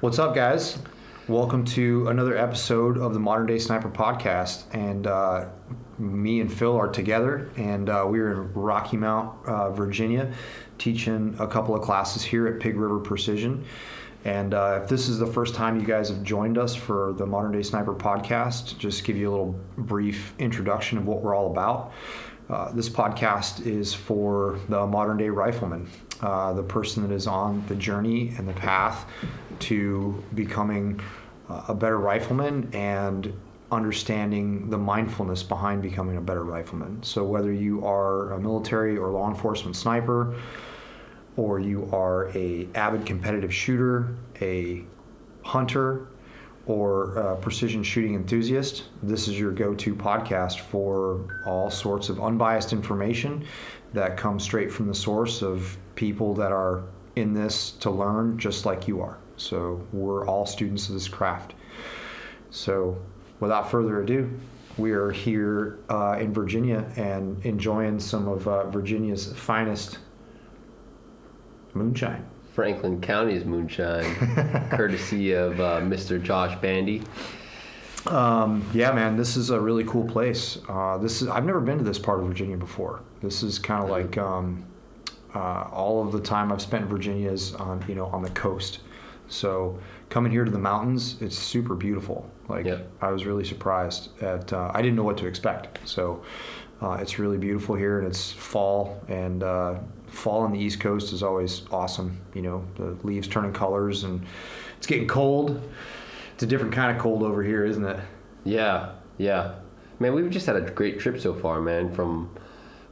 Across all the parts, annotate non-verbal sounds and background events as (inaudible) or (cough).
What's up, guys? Welcome to another episode of the Modern Day Sniper Podcast. And uh, me and Phil are together, and uh, we're in Rocky Mount, uh, Virginia, teaching a couple of classes here at Pig River Precision. And uh, if this is the first time you guys have joined us for the Modern Day Sniper Podcast, just give you a little brief introduction of what we're all about. Uh, this podcast is for the modern day rifleman, uh, the person that is on the journey and the path to becoming uh, a better rifleman and understanding the mindfulness behind becoming a better rifleman. So, whether you are a military or law enforcement sniper, or you are a avid competitive shooter, a hunter, or a precision shooting enthusiast, this is your go to podcast for all sorts of unbiased information that comes straight from the source of people that are in this to learn just like you are. So we're all students of this craft. So without further ado, we are here uh, in Virginia and enjoying some of uh, Virginia's finest moonshine. Franklin County's moonshine, (laughs) courtesy of uh, Mr. Josh Bandy. Um, yeah, man, this is a really cool place. Uh, this is I've never been to this part of Virginia before. This is kind of like um, uh, all of the time I've spent in Virginia is on you know on the coast. So coming here to the mountains, it's super beautiful. Like Yep. I was really surprised at uh, I didn't know what to expect. So uh, it's really beautiful here, and it's fall, and uh, fall on the East Coast is always awesome. You know, the leaves turning colors, and it's getting cold. It's a different kind of cold over here, isn't it? Yeah, yeah. Man, we've just had a great trip so far, man. From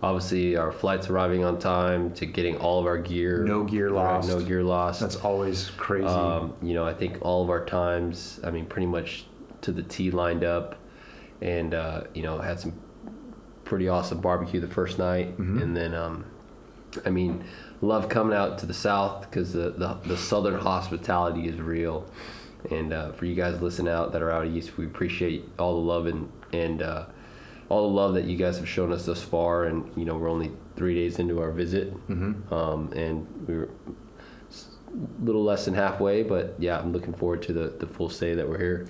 obviously our flights arriving on time to getting all of our gear. No gear lost. no gear lost. That's always crazy. Um, you know, I think all of our times, I mean, pretty much to the T lined up, and uh, you know, had some pretty awesome barbecue the first night, Mm-hmm. and then, um, I mean, love coming out to the south because the, the the southern hospitality is real, and uh, for you guys listening out that are out east, we appreciate all the love and and uh, all the love that you guys have shown us thus far, and you know, we're only three days into our visit, Mm-hmm. um, and we're a little less than halfway, but yeah, I'm looking forward to the, the full stay that we're here.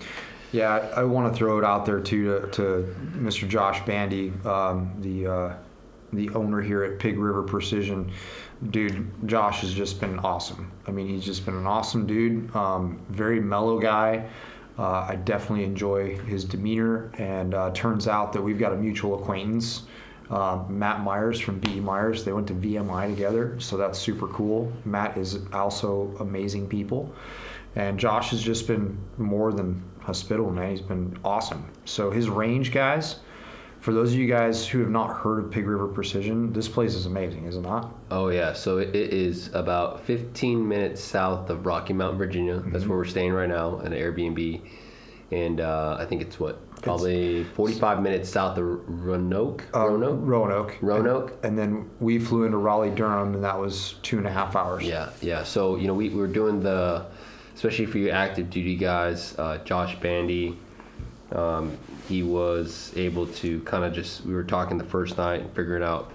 Yeah, I, I want to throw it out there too to, to Mr. Josh Bandy, um, the uh, the owner here at Pig River Precision. Dude, Josh has just been awesome. I mean, he's just been an awesome dude. Um, very mellow guy. Uh, I definitely enjoy his demeanor, and uh, turns out that we've got a mutual acquaintance, uh, Matt Myers from BE Meyers. They went to VMI together, so that's super cool. Matt is also amazing people. And Josh has just been more than hospitable, man. He's been awesome. So his range, guys, for those of you guys who have not heard of Pig River Precision, this place is amazing, is it not? Oh yeah, so it it is about 15 minutes south of Rocky Mount, Virginia. That's Mm-hmm. where we're staying right now, an Airbnb, and uh, I think it's what probably 45 minutes south of Roanoke. Uh, Roanoke. Roanoke. Roanoke. And then we flew into Raleigh, Durham, and that was two and a half hours. Yeah, yeah. So you know, we, we were doing the, especially for you active duty guys, uh, Josh Bandy. Um, he was able to kind of just we were talking the first night and figuring out,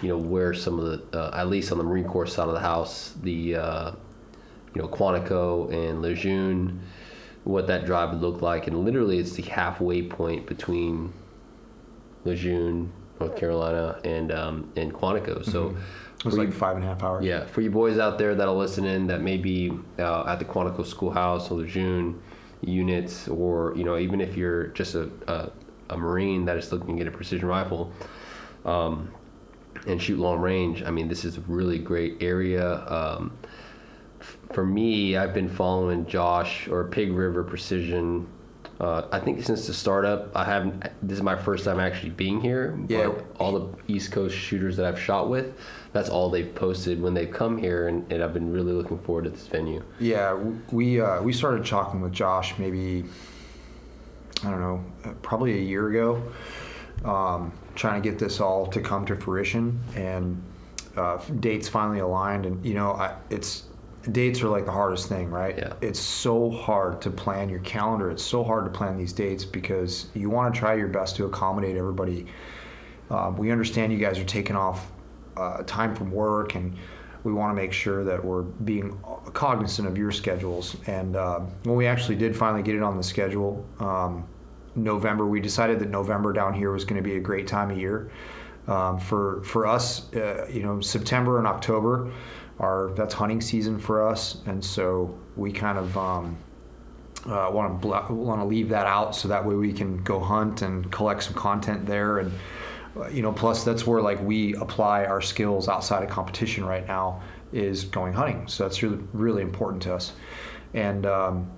you know, where some of the uh, at least on the Marine Corps side of the house, the uh, you know Quantico and Lejeune, what that drive would look like, and literally it's the halfway point between Lejeune, North Carolina, and um, and Quantico. So. It was for you- like five and a half hours. yeah, for you boys out there that'll listen in that may be uh, at the Quantico Schoolhouse or Lejeune units, or you know, even if you're just a, a, a Marine that is looking to get a precision rifle um, and shoot long range, I mean, this is a really great area. Um, f- for me, I've been following Josh or Pig River Precision. Uh, I think since the startup, I haven't. This is my first time actually being here. Yeah. But all the East Coast shooters that I've shot with, that's all they've posted when they've come here, and, and I've been really looking forward to this venue. Yeah, we uh, we started talking with Josh maybe I don't know, uh, probably a year ago, um, trying to get this all to come to fruition, and uh, dates finally aligned. And you know, I, it's dates are like the hardest thing, right? Yeah. It's so hard to plan your calendar. It's so hard to plan these dates because you want to try your best to accommodate everybody. Um, we understand you guys are taking off uh, time from work and we want to make sure that we're being cognizant of your schedules. And uh, when we actually did finally get it on the schedule, um, November, we decided that November down here was going to be a great time of year. Um, for for us, uh, you know, September and October are that's hunting season for us, and so we kind of um, uh, want to want to leave that out so that way we can go hunt and collect some content there. And uh, you know plus that's where like we apply our skills outside of competition right now is going hunting. So that's really really important to us. And um,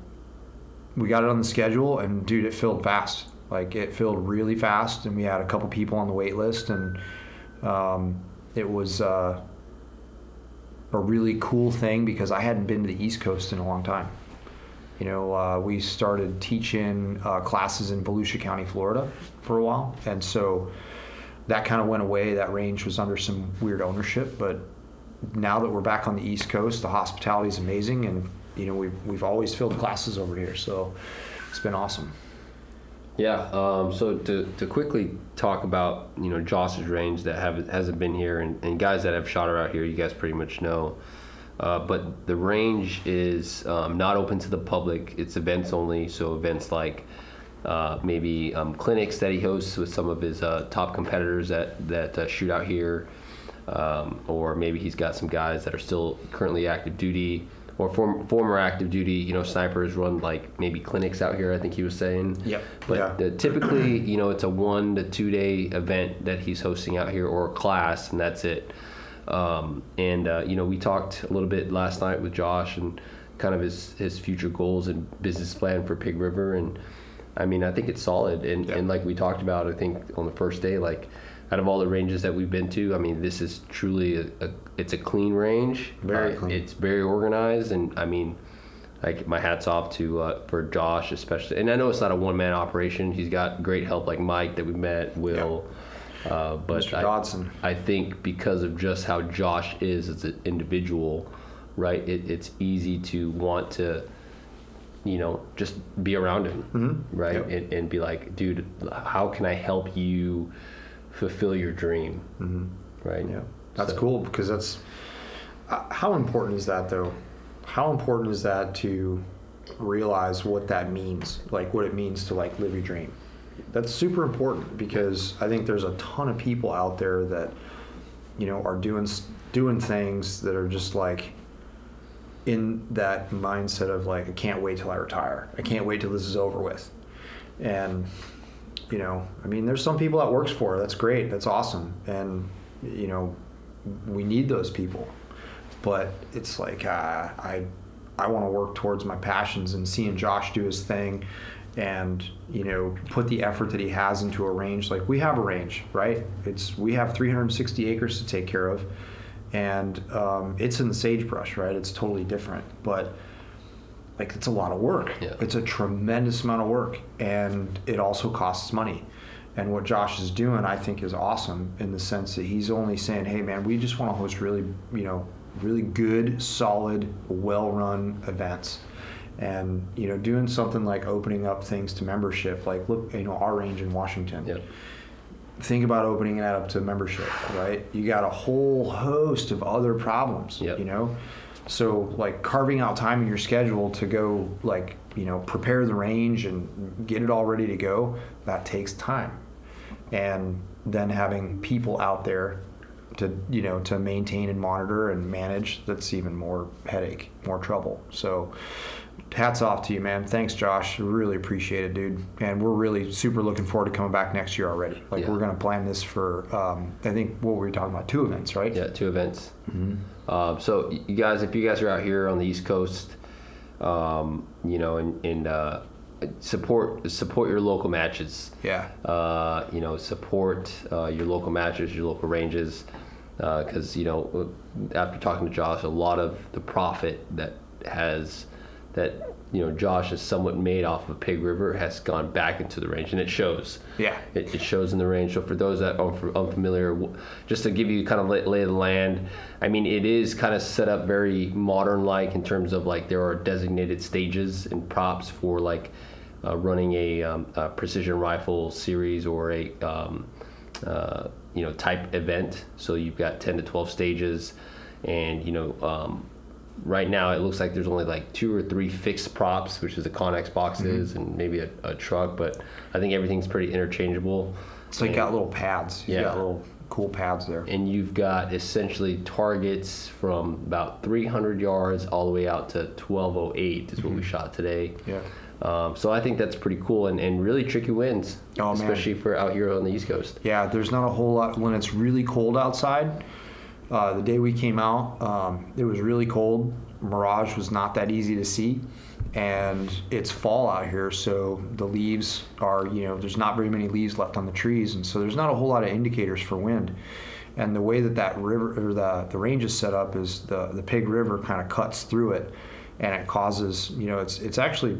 we got it on the schedule and dude it filled fast. Like it filled really fast and we had a couple people on the wait list and um, it was uh, a really cool thing because i hadn't been to the east coast in a long time you know, uh, we started teaching uh, classes in Volusia County, Florida for a while. And so that kind of went away. That range was under some weird ownership. But now that we're back on the East Coast, the hospitality is amazing. And, you know, we've, we've always filled classes over here. So it's been awesome. Yeah. Um, so to, to quickly talk about, you know, Josh's range that have, hasn't been here and, and guys that have shot her out here, you guys pretty much know. Uh, but the range is um, not open to the public. It's events only. So events like uh, maybe um, clinics that he hosts with some of his uh, top competitors that that uh, shoot out here, um, or maybe he's got some guys that are still currently active duty or form, former active duty. You know, snipers run like maybe clinics out here. I think he was saying. Yep. But yeah. typically, you know, it's a one to two day event that he's hosting out here, or a class, and that's it. Um, and uh, you know, we talked a little bit last night with Josh and kind of his his future goals and business plan for Pig River. And I mean, I think it's solid. And Yeah. and like we talked about, I think on the first day, like out of all the ranges that we've been to, I mean, this is truly a, a it's a clean range. Very Uh, clean. It's very organized, and I mean. Like my hats off to uh, for Josh especially, and I know it's not a one man operation. He's got great help like Mike that we met, Will, uh, but Mr. I, Dodson. I think because of just how Josh is as an individual, right? It, it's easy to want to, you know, just be around him, Mhm. right? Yep. And, and be like, dude, how can I help you fulfill your dream, Mhm. right? Yeah, that's So- cool because that's uh, how important is that though? How important is that to realize what that means, like what it means to like live your dream? That's super important because I think there's a ton of people out there that you know are doing doing things that are just like in that mindset of like I can't wait till I retire. I can't wait till this is over with. And you know, I mean, there's some people that works for. That's great. That's awesome. And you know, we need those people. But it's like uh, I I want to work towards my passions and seeing Josh do his thing and you know put the effort that he has into a range like we have a range right it's we have 360 acres to take care of and um, it's in the sagebrush right it's totally different but like it's a lot of work Yeah. it's a tremendous amount of work and it also costs money and what josh is doing i think is awesome in the sense that he's only saying hey man we just want to host really you know really good solid well run events and you know doing something like opening up things to membership like look you know our range in washington Yep. think about opening that up to membership, right? You got a whole host of other problems, Yep. you know? So, like, carving out time in your schedule to go, like, you know, prepare the range and get it all ready to go, that takes time. And then having people out there to, you know, to maintain and monitor and manage, that's even more headache, more trouble. So, hats off to you, man. Thanks, Josh. Really appreciate it, dude. And we're really super looking forward to coming back next year already. Like Yeah. we're gonna plan this for, um, I think what were we talking about? Two events, right? Yeah, two events. Uh, so you guys, if you guys are out here on the East Coast, um, you know, and, and uh, support support your local matches. Yeah. Uh, you know, support uh, your local matches, your local ranges, because you know, after talking to Josh, a lot of the profit that has that you know Josh is somewhat made off of Pig River has gone back into the range, and it shows. Yeah. It, it shows in the range. So for those that are unfamiliar, just to give you kind of lay, lay of the land, I mean it is kind of set up very modern like in terms of like there are designated stages and props for like uh, running a, um, a precision rifle series or a um, uh, you know type event. So you've got 10 to 12 stages. and you know, um, right now it looks like there's only like two or three fixed props, which is the Connex boxes Mm-hmm. and maybe a, a truck, but I think everything's pretty interchangeable. So And- got little pads. You Yeah. got little cool pads there. and you've got essentially targets from about 300 yards all the way out to 1208 is what Mm-hmm. we shot today. Yeah. Um, so I think that's pretty cool and, and really tricky winds, Oh, man. especially for out here on the East Coast. Yeah, there's not a whole lot when it's really cold outside. Uh, the day we came out, um, it was really cold. Mirage was not that easy to see, and it's fall out here, so the leaves are you know there's not very many leaves left on the trees, and so there's not a whole lot of indicators for wind. And the way that that river or the the range is set up is the the Pig River kind of cuts through it, and it causes you know it's it's actually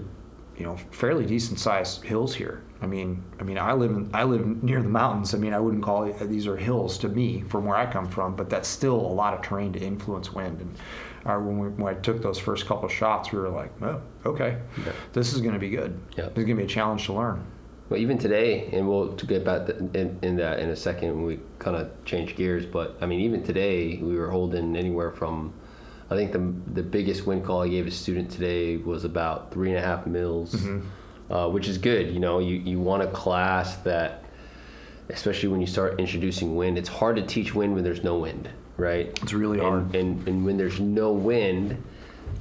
you know fairly decent sized hills here. I mean, I mean, I live in, I live near the mountains. I mean, I wouldn't call it these are hills to me from where I come from, but that's still a lot of terrain to influence wind. And uh, when, we, when I took those first couple shots, we were like, oh, okay, Yeah. this is going to be good. Yeah. This is going to be a challenge to learn. Well, even today, and we'll to get back in, in that in a second when we kind of change gears. But I mean, even today, we were holding anywhere from, I think the the biggest wind call I gave a student today was about three and a half mils, uh, which is good. You know, you you want a class that, especially when you start introducing wind, it's hard to teach wind when there's no wind, right? It's really and, hard. And and when there's no wind.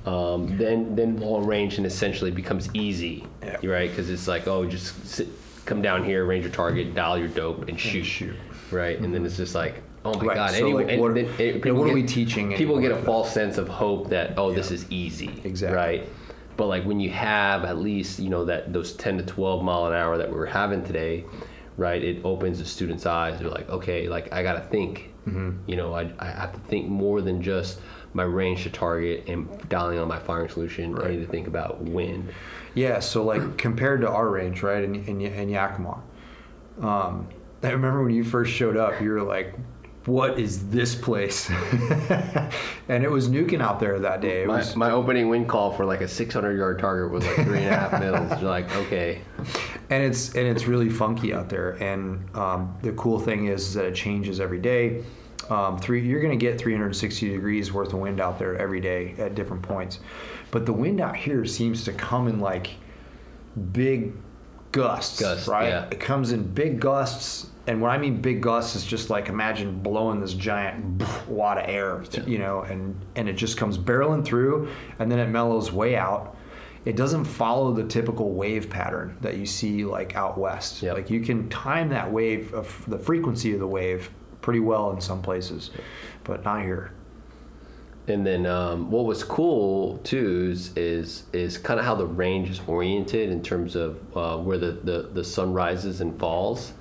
Um, then then long range and essentially becomes easy, Yeah. right? Because it's like, oh, just sit, come down here, range your target, dial your dope, and shoot, shoot. right? And then it's just like, oh my Right, god, so, anyway, like, and what- yeah, people what are get- we teaching People get a false sense of hope that oh, this is easy, Exactly. right? But like when you have at least you know that those 10 to 12 mile an hour that we were having today, right? It opens the students' eyes. They're like, okay, like I got to think. Mm-hmm. You know, I, I have to think more than just my range to target and dialing on my firing solution. I need to think about wind. Yeah, so like compared to our range, right, in, in, in Yakima, um, I remember when you first showed up, you were like, what is this place? (laughs) and it was nuking out there that day. It My, was, my opening wind call for like a 600 yard target was like three and a half (laughs) mils. You're like, okay, and it's and it's really funky out there. And um, the cool thing is that it changes every day. Um, three, you're going to get 360 degrees worth of wind out there every day at different points, but the wind out here seems to come in like big gusts, Gusts, right? yeah. It comes in big gusts, and what I mean big gusts, is just like imagine blowing this giant (laughs) wad of air, Yeah. you know, and and it just comes barreling through, and then it mellows way out. It doesn't follow the typical wave pattern that you see like out west. Yep. Like you can time that wave of the frequency of the wave pretty well in some places, but not here. And then um, what was cool too is is, is kind of how the range is oriented in terms of uh, where the, the, the sun rises and falls.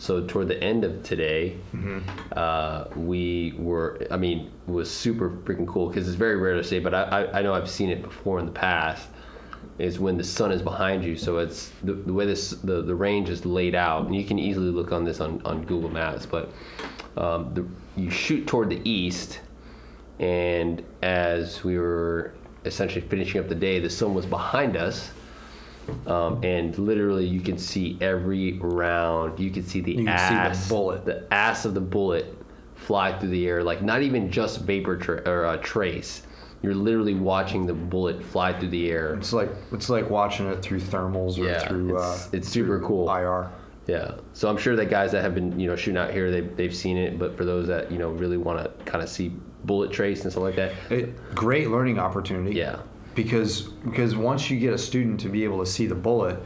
So toward the end of today, uh, we were. I mean, it was super freaking cool because it's very rare to say, but I, I, I know I've seen it before in the past. Is when the sun is behind you, so it's the, the way this the, the range is laid out, and you can easily look on this on, on Google Maps. But um, the, you shoot toward the east, and as we were essentially finishing up the day, the sun was behind us. Um, and literally, you can see every round. You can see the can see the ass, bullet. the ass of the bullet fly through the air. Like not even just vapor tra- or uh, trace. You're literally watching the bullet fly through the air. It's like it's like watching it through thermals or Yeah, through it's- uh, it's super through cool. IR. Yeah. So I'm sure that guys that have been, you know, shooting out here, they've, they've seen it. But for those that, you know, really want to kind of see bullet trace and stuff like that, It, great learning opportunity. yeah. Because because once you get a student to be able to see the bullet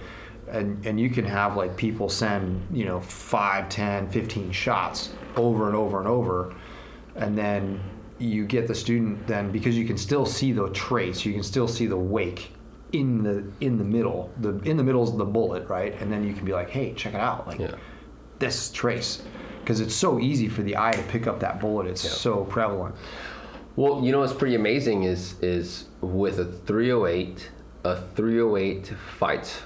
and and you can have like people send you know 5 10 15 shots over and over and over and then you get the student then because you can still see the trace you can still see the wake in the in the middle the in the middle is the bullet right and then you can be like hey check it out like Yeah. this trace because it's so easy for the eye to pick up that bullet it's Yeah. so prevalent Well, you know what's pretty amazing is is with a 308, a 308 fights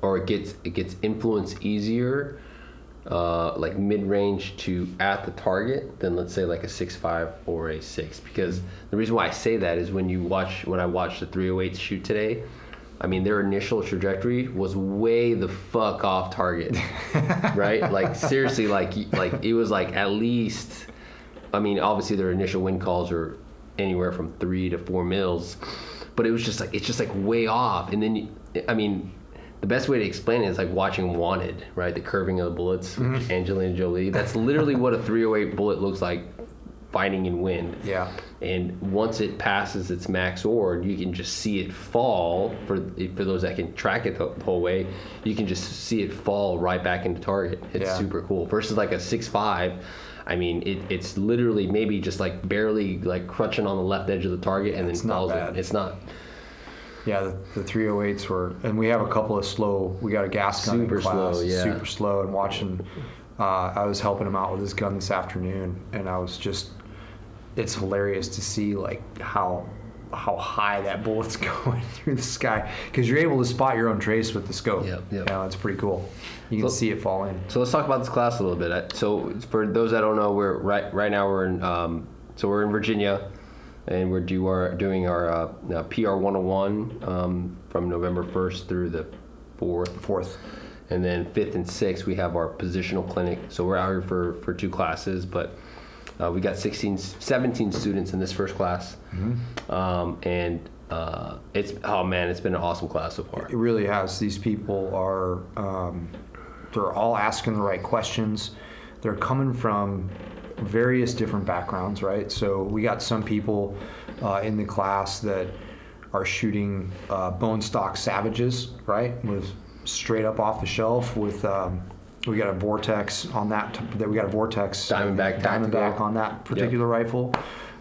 or it gets it gets influence easier, uh, like mid range to at the target than let's say like a 6.5 or a six. Because the reason why I say that is when you watch when I watched the 308 shoot today. I mean, their initial trajectory was way the fuck off target, (laughs) right? Like seriously, like like it was like at least I mean, obviously their initial wind calls are anywhere from three to four mils, but it was just like it's just like way off. And then, you, I mean, the best way to explain it is like watching Wanted, right? The curving of the bullets, Mm-hmm. Angelina Jolie. That's literally what a 308 bullet looks like fighting in wind. Yeah. And once it passes its max ord, you can just see it fall. For for those that can track it the whole way, you can just see it fall right back into target. It's Yeah. super cool. Versus like a six five, I mean, it, it's literally maybe just like barely like crunching on the left edge of the target and It's then not falls. bad. It. It's not Yeah, the, the 308s were, and we have a couple of slow. We got a gas gun Super in class, slow, yeah. super slow. And watching, uh, I was helping him out with his gun this afternoon, and I was just, it's hilarious to see like how how high that bullet's (laughs) going through the sky because you're able to spot your own trace with the scope. Yep, yep. Yeah, it's pretty cool. You can So- see it fall in. So let's talk about this class a little bit. So for those that don't know, we're right right now we're in um, so we're in Virginia, and we're do our doing our uh, uh, PR 101 um, from November 1st through the 4th, Fourth. and then 5th and 6th we have our positional clinic. So we're out here for for two classes, but uh, we got 16, 17 students in this first class, um, and uh, it's oh man, it's been an awesome class so far. It really has. These people are, um, they're all asking the right questions. They're coming from various different backgrounds, right? So we got some people uh, in the class that are shooting uh, bone stock savages, right? With straight up off the shelf with. Um, we got a vortex on that. That we got a vortex Diamondback Diamondback tactical. on that particular rifle.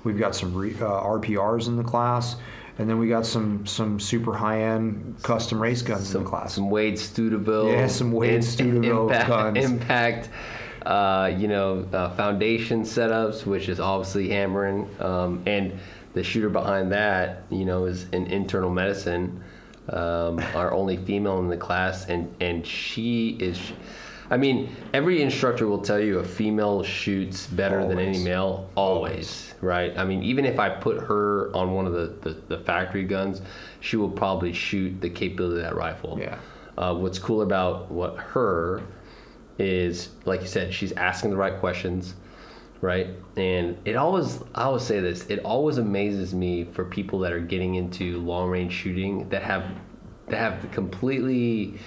We've got some re, uh, RPRs in the class, and then we got some some super high end custom race guns in the class. some Wade Stuteville. Yeah, some Wade in- Stuteville impact, guns. (laughs) Impact, uh, you know, uh, foundation setups, which is obviously hammering, um, and the shooter behind that, you know, is in internal medicine. Um, our only female in the class, and and she is. I mean, every instructor will tell you a female shoots better than any Always. male, always, right? I mean, even if I put her on one of the, the, the factory guns, she will probably shoot the capability of that rifle. Yeah. Uh, what's cool about what her is, like you said, she's asking the right questions, right? And it always, I always say this, it always amazes me for people that are getting into long range shooting that have, that have completely,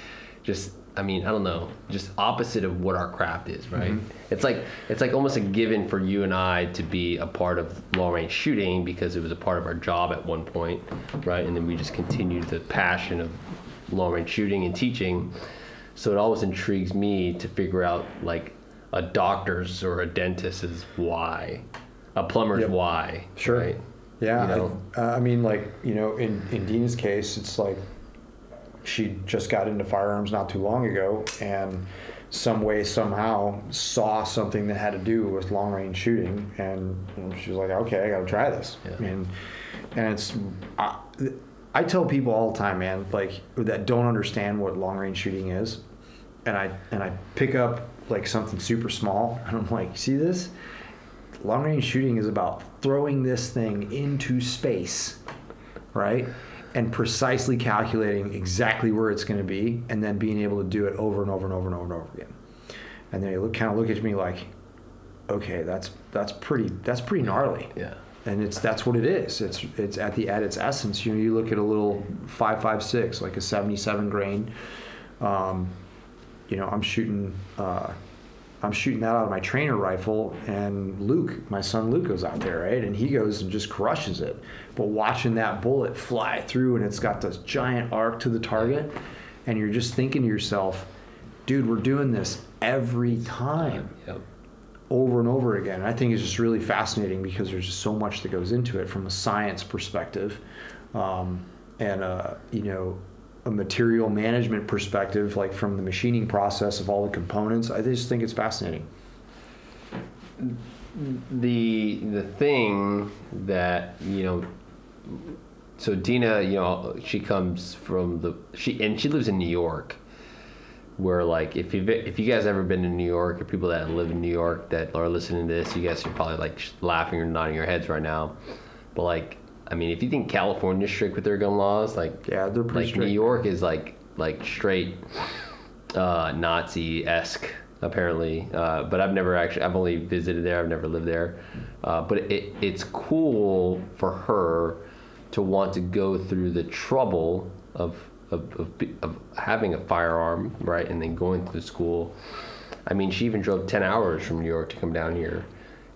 just, I mean, I don't know, just opposite of what our craft is, right? It's like, it's like almost a given for you and I to be a part of long range shooting because it was a part of our job at one point, right? And then we just continued the passion of long range shooting and teaching. So it always intrigues me to figure out like a doctor's or a dentist's why, a plumber's Yep. why. Sure. Right? Yeah, You know? I, uh, I mean, like you know, in in Dina's case, it's like she just got into firearms not too long ago, and some way somehow saw something that had to do with long range shooting, and you know, she was like, okay, I got to try this, Yeah. and and it's. I, I tell people all the time, man, like that don't understand what long range shooting is, and I and I pick up like something super small, (laughs) and I'm like, see this? long range shooting is about throwing this thing into space, right? And precisely calculating exactly where it's going to be, and then being able to do it over and over and over and over and over again. And they look, kind of look at me like, okay, that's that's pretty that's pretty gnarly. Yeah. And it's that's what it is. It's it's at the at its essence. You know, you look at a little five five six, like a seventy seven grain. Um, you know, I'm shooting. Uh, I'm shooting that out of my trainer rifle, and Luke, my son Luke, goes out there, right? And he goes and just crushes it. But watching that bullet fly through, and it's got this giant arc to the target, and you're just thinking to yourself, dude, we're doing this every time, Yep. over and over again. And I think it's just really fascinating because there's just so much that goes into it from a science perspective, um, and uh, you know, a material management perspective, like from the machining process of all the components. I just think it's fascinating. the the thing that you know so Dina you know she comes from the she and she lives in New York where like if you if you guys ever been to New York or people that live in New York that are listening to this you guys are probably like laughing or nodding your heads right now but like I mean if you think California's strict with their gun laws like Yeah, they're pretty like strict. New York is like like straight uh, Nazi esque apparently. Uh, but I've never actually, I've only visited there. I've never lived there. Uh, but it, it's cool for her to want to go through the trouble of, of, of, of having a firearm, right? And then going through school. I mean, she even drove 10 hours from New York to come down here.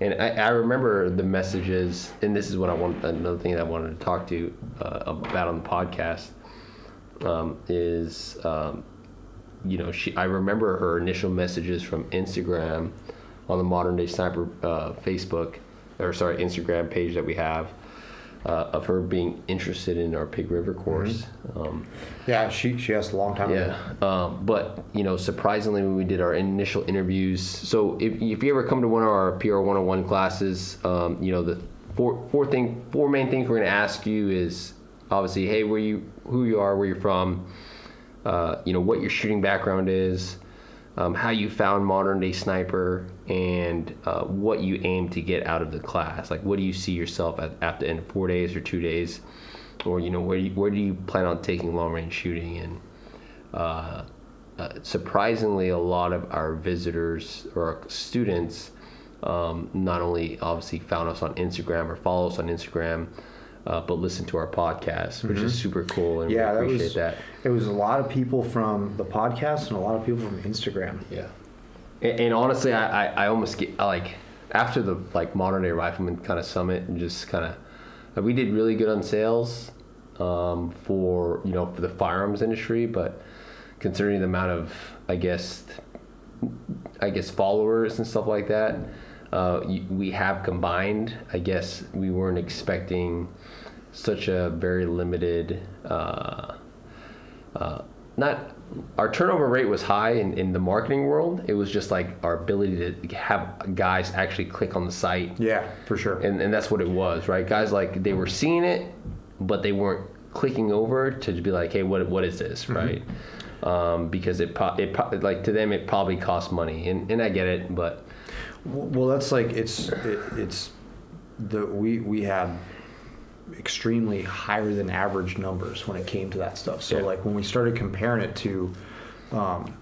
And I, I remember the messages, and this is what I want, another thing that I wanted to talk to uh, about on the podcast um, is, um, you know, she. I remember her initial messages from Instagram on the Modern Day Sniper uh, Facebook, or sorry, Instagram page that we have. Uh, of her being interested in our Pig River course, um, Yeah, she she asked a long time ago. yeah, um, but you know, surprisingly, when we did our initial interviews, so if, if you ever come to one of our PR 101 classes, um, you know, the four four thing four main things we're going to ask you is obviously, hey, where you who you are, where you're from, uh, you know, what your shooting background is, um, how you found modern day sniper, and uh, what you aim to get out of the class. Like, what do you see yourself at, at the end of four days or two days, or you know, where do you, where do you plan on taking long range shooting and uh, uh, surprisingly, a lot of our visitors or our students um, not only obviously found us on Instagram or follow us on Instagram, uh, but listen to our podcast, which is super cool, and Mm-hmm. Yeah, we that appreciate was that. it was a lot of people from the podcast and a lot of people from Instagram. Yeah. And, and honestly, I, I, I almost get I like after the like modern day rifleman kind of summit and just kind of we did really good on sales um, for you know for the firearms industry, but considering the amount of I guess I guess followers and stuff like that, uh, we have combined. I guess we weren't expecting such a very limited. Uh, uh, not our turnover rate was high in, in the marketing world. It was just like our ability to have guys actually click on the site, Yeah, for sure. and, and that's what it was, right? Guys like they were seeing it, but they weren't clicking over to be like, hey, what what is this, right? Um, because it pro- it pro- like to them it probably costs money, and, and I get it, but Well, that's like it's it, it's the we we had extremely higher than average numbers when it came to that stuff. So Yeah. like when we started comparing it to um,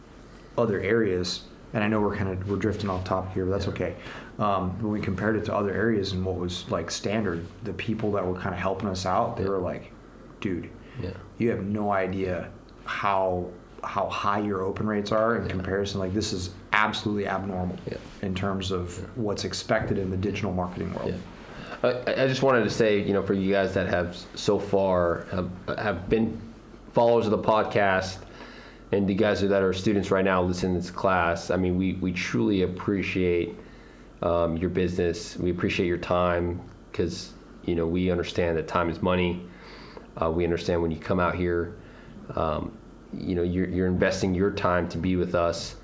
other areas, and I know we're kind of we're drifting off topic here, but that's okay. Um, when we compared it to other areas and what was like standard, the people that were kind of helping us out, they were like, "Dude, yeah, you have no idea how how high your open rates are in comparison. Like this is absolutely abnormal Yeah. in terms of what's expected in the digital marketing world. I, I just wanted to say, you know, for you guys that have so far have, have been followers of the podcast, and the guys that are students right now listening to this class, I mean, we, we truly appreciate um, your business. We appreciate your time because, you know, we understand that time is money. Uh, we understand when you come out here, um, you know, you're, you're investing your time to be with us.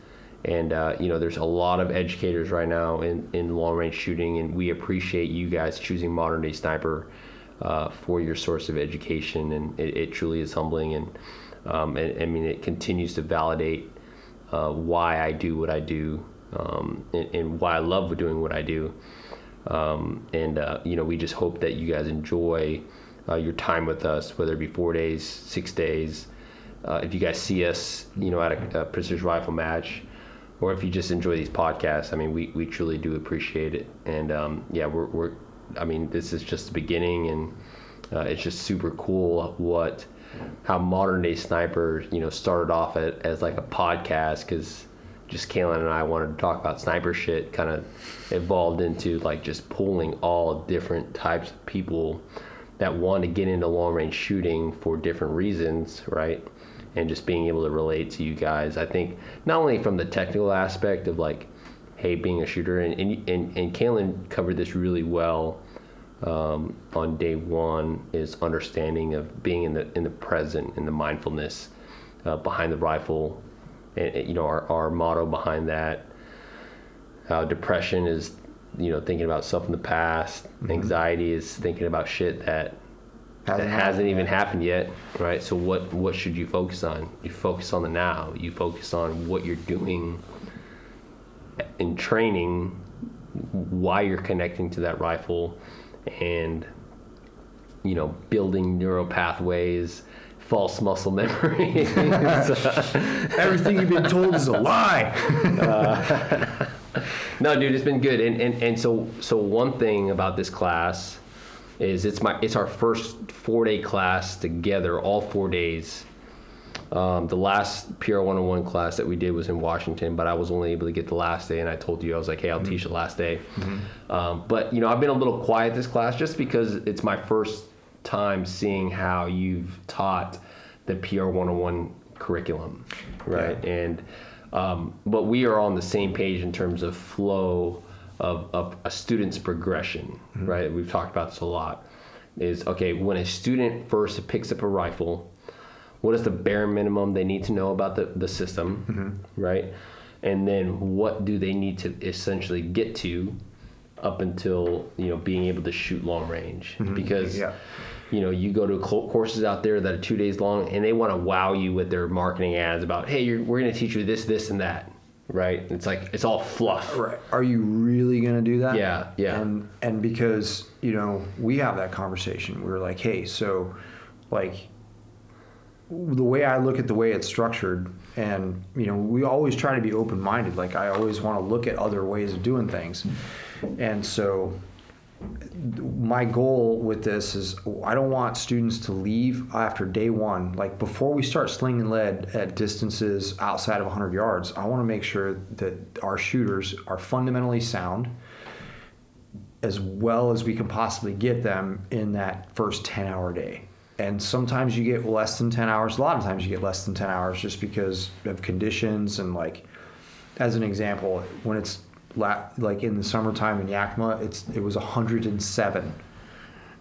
And, uh, you know, there's a lot of educators right now in, in long range shooting, and we appreciate you guys choosing Modern Day Sniper uh, for your source of education. And it, it truly is humbling. And, um, and I mean, it continues to validate uh, why I do what I do um, and, and why I love doing what I do. Um, and uh, you know, we just hope that you guys enjoy uh, your time with us, whether it be four days, six days. Uh, if you guys see us, you know, at a, a precision rifle match, or if you just enjoy these podcasts, I mean, we, we truly do appreciate it. And um, yeah, we're, we're, I mean, this is just the beginning, and uh, it's just super cool what how modern day sniper, you know, started off at, as like a podcast because just Caylen and I wanted to talk about sniper shit, kind of evolved into like just pulling all different types of people that want to get into long range shooting for different reasons, right? And just being able to relate to you guys. I think not only from the technical aspect of like, hey, being a shooter, and and and, and Caylen covered this really well um, on day one is understanding of being in the in the present and the mindfulness uh, behind the rifle and, and, you know our, our motto behind that uh, depression is you know thinking about stuff in the past anxiety is thinking about shit that that Hasn't hasn't happened even happened yet right so what what should you focus on you focus on the now you focus on what you're doing in training why you're connecting to that rifle and you know building neural pathways false muscle (laughs) memory. (laughs) Everything you've been told is a lie. Uh, (laughs) no, dude, it's been good. And, and and so so one thing about this class is it's my it's our first four day class together, all four days. Um, the last PR 101 class that we did was in Washington, but I was only able to get the last day, and I told you I was like, "Hey, I'll teach the last day." Um, but you know, I've been a little quiet this class just because it's my first time seeing how you've taught the PR 101 curriculum, right? And um, but we are on the same page in terms of flow of, of a student's progression, mm-hmm. right? We've talked about this a lot. Is okay when a student first picks up a rifle, what is the bare minimum they need to know about the, the system, mm-hmm. right? And then what do they need to essentially get to up until you know being able to shoot long range? Mm-hmm. Because Yeah. you know you go to co- courses out there that are two days long and they want to wow you with their marketing ads about hey you're, we're going to teach you this this and that right it's like it's all fluff Right. Are you really going to do that? Yeah, yeah. And and because you know we have that conversation, we are like, hey, so like the way I look at the way it's structured, and you know, we always try to be open minded. Like I always want to look at other ways of doing things, and so my goal with this is I don't want students to leave after day one. Like before we start slinging lead at distances outside of 100 yards, I want to make sure that our shooters are fundamentally sound as well as we can possibly get them in that first 10 hour day. And sometimes you get less than 10 hours. A lot of times you get less than 10 hours just because of conditions and like, as an example, when it's like in the summertime in Yakima, it's it was 107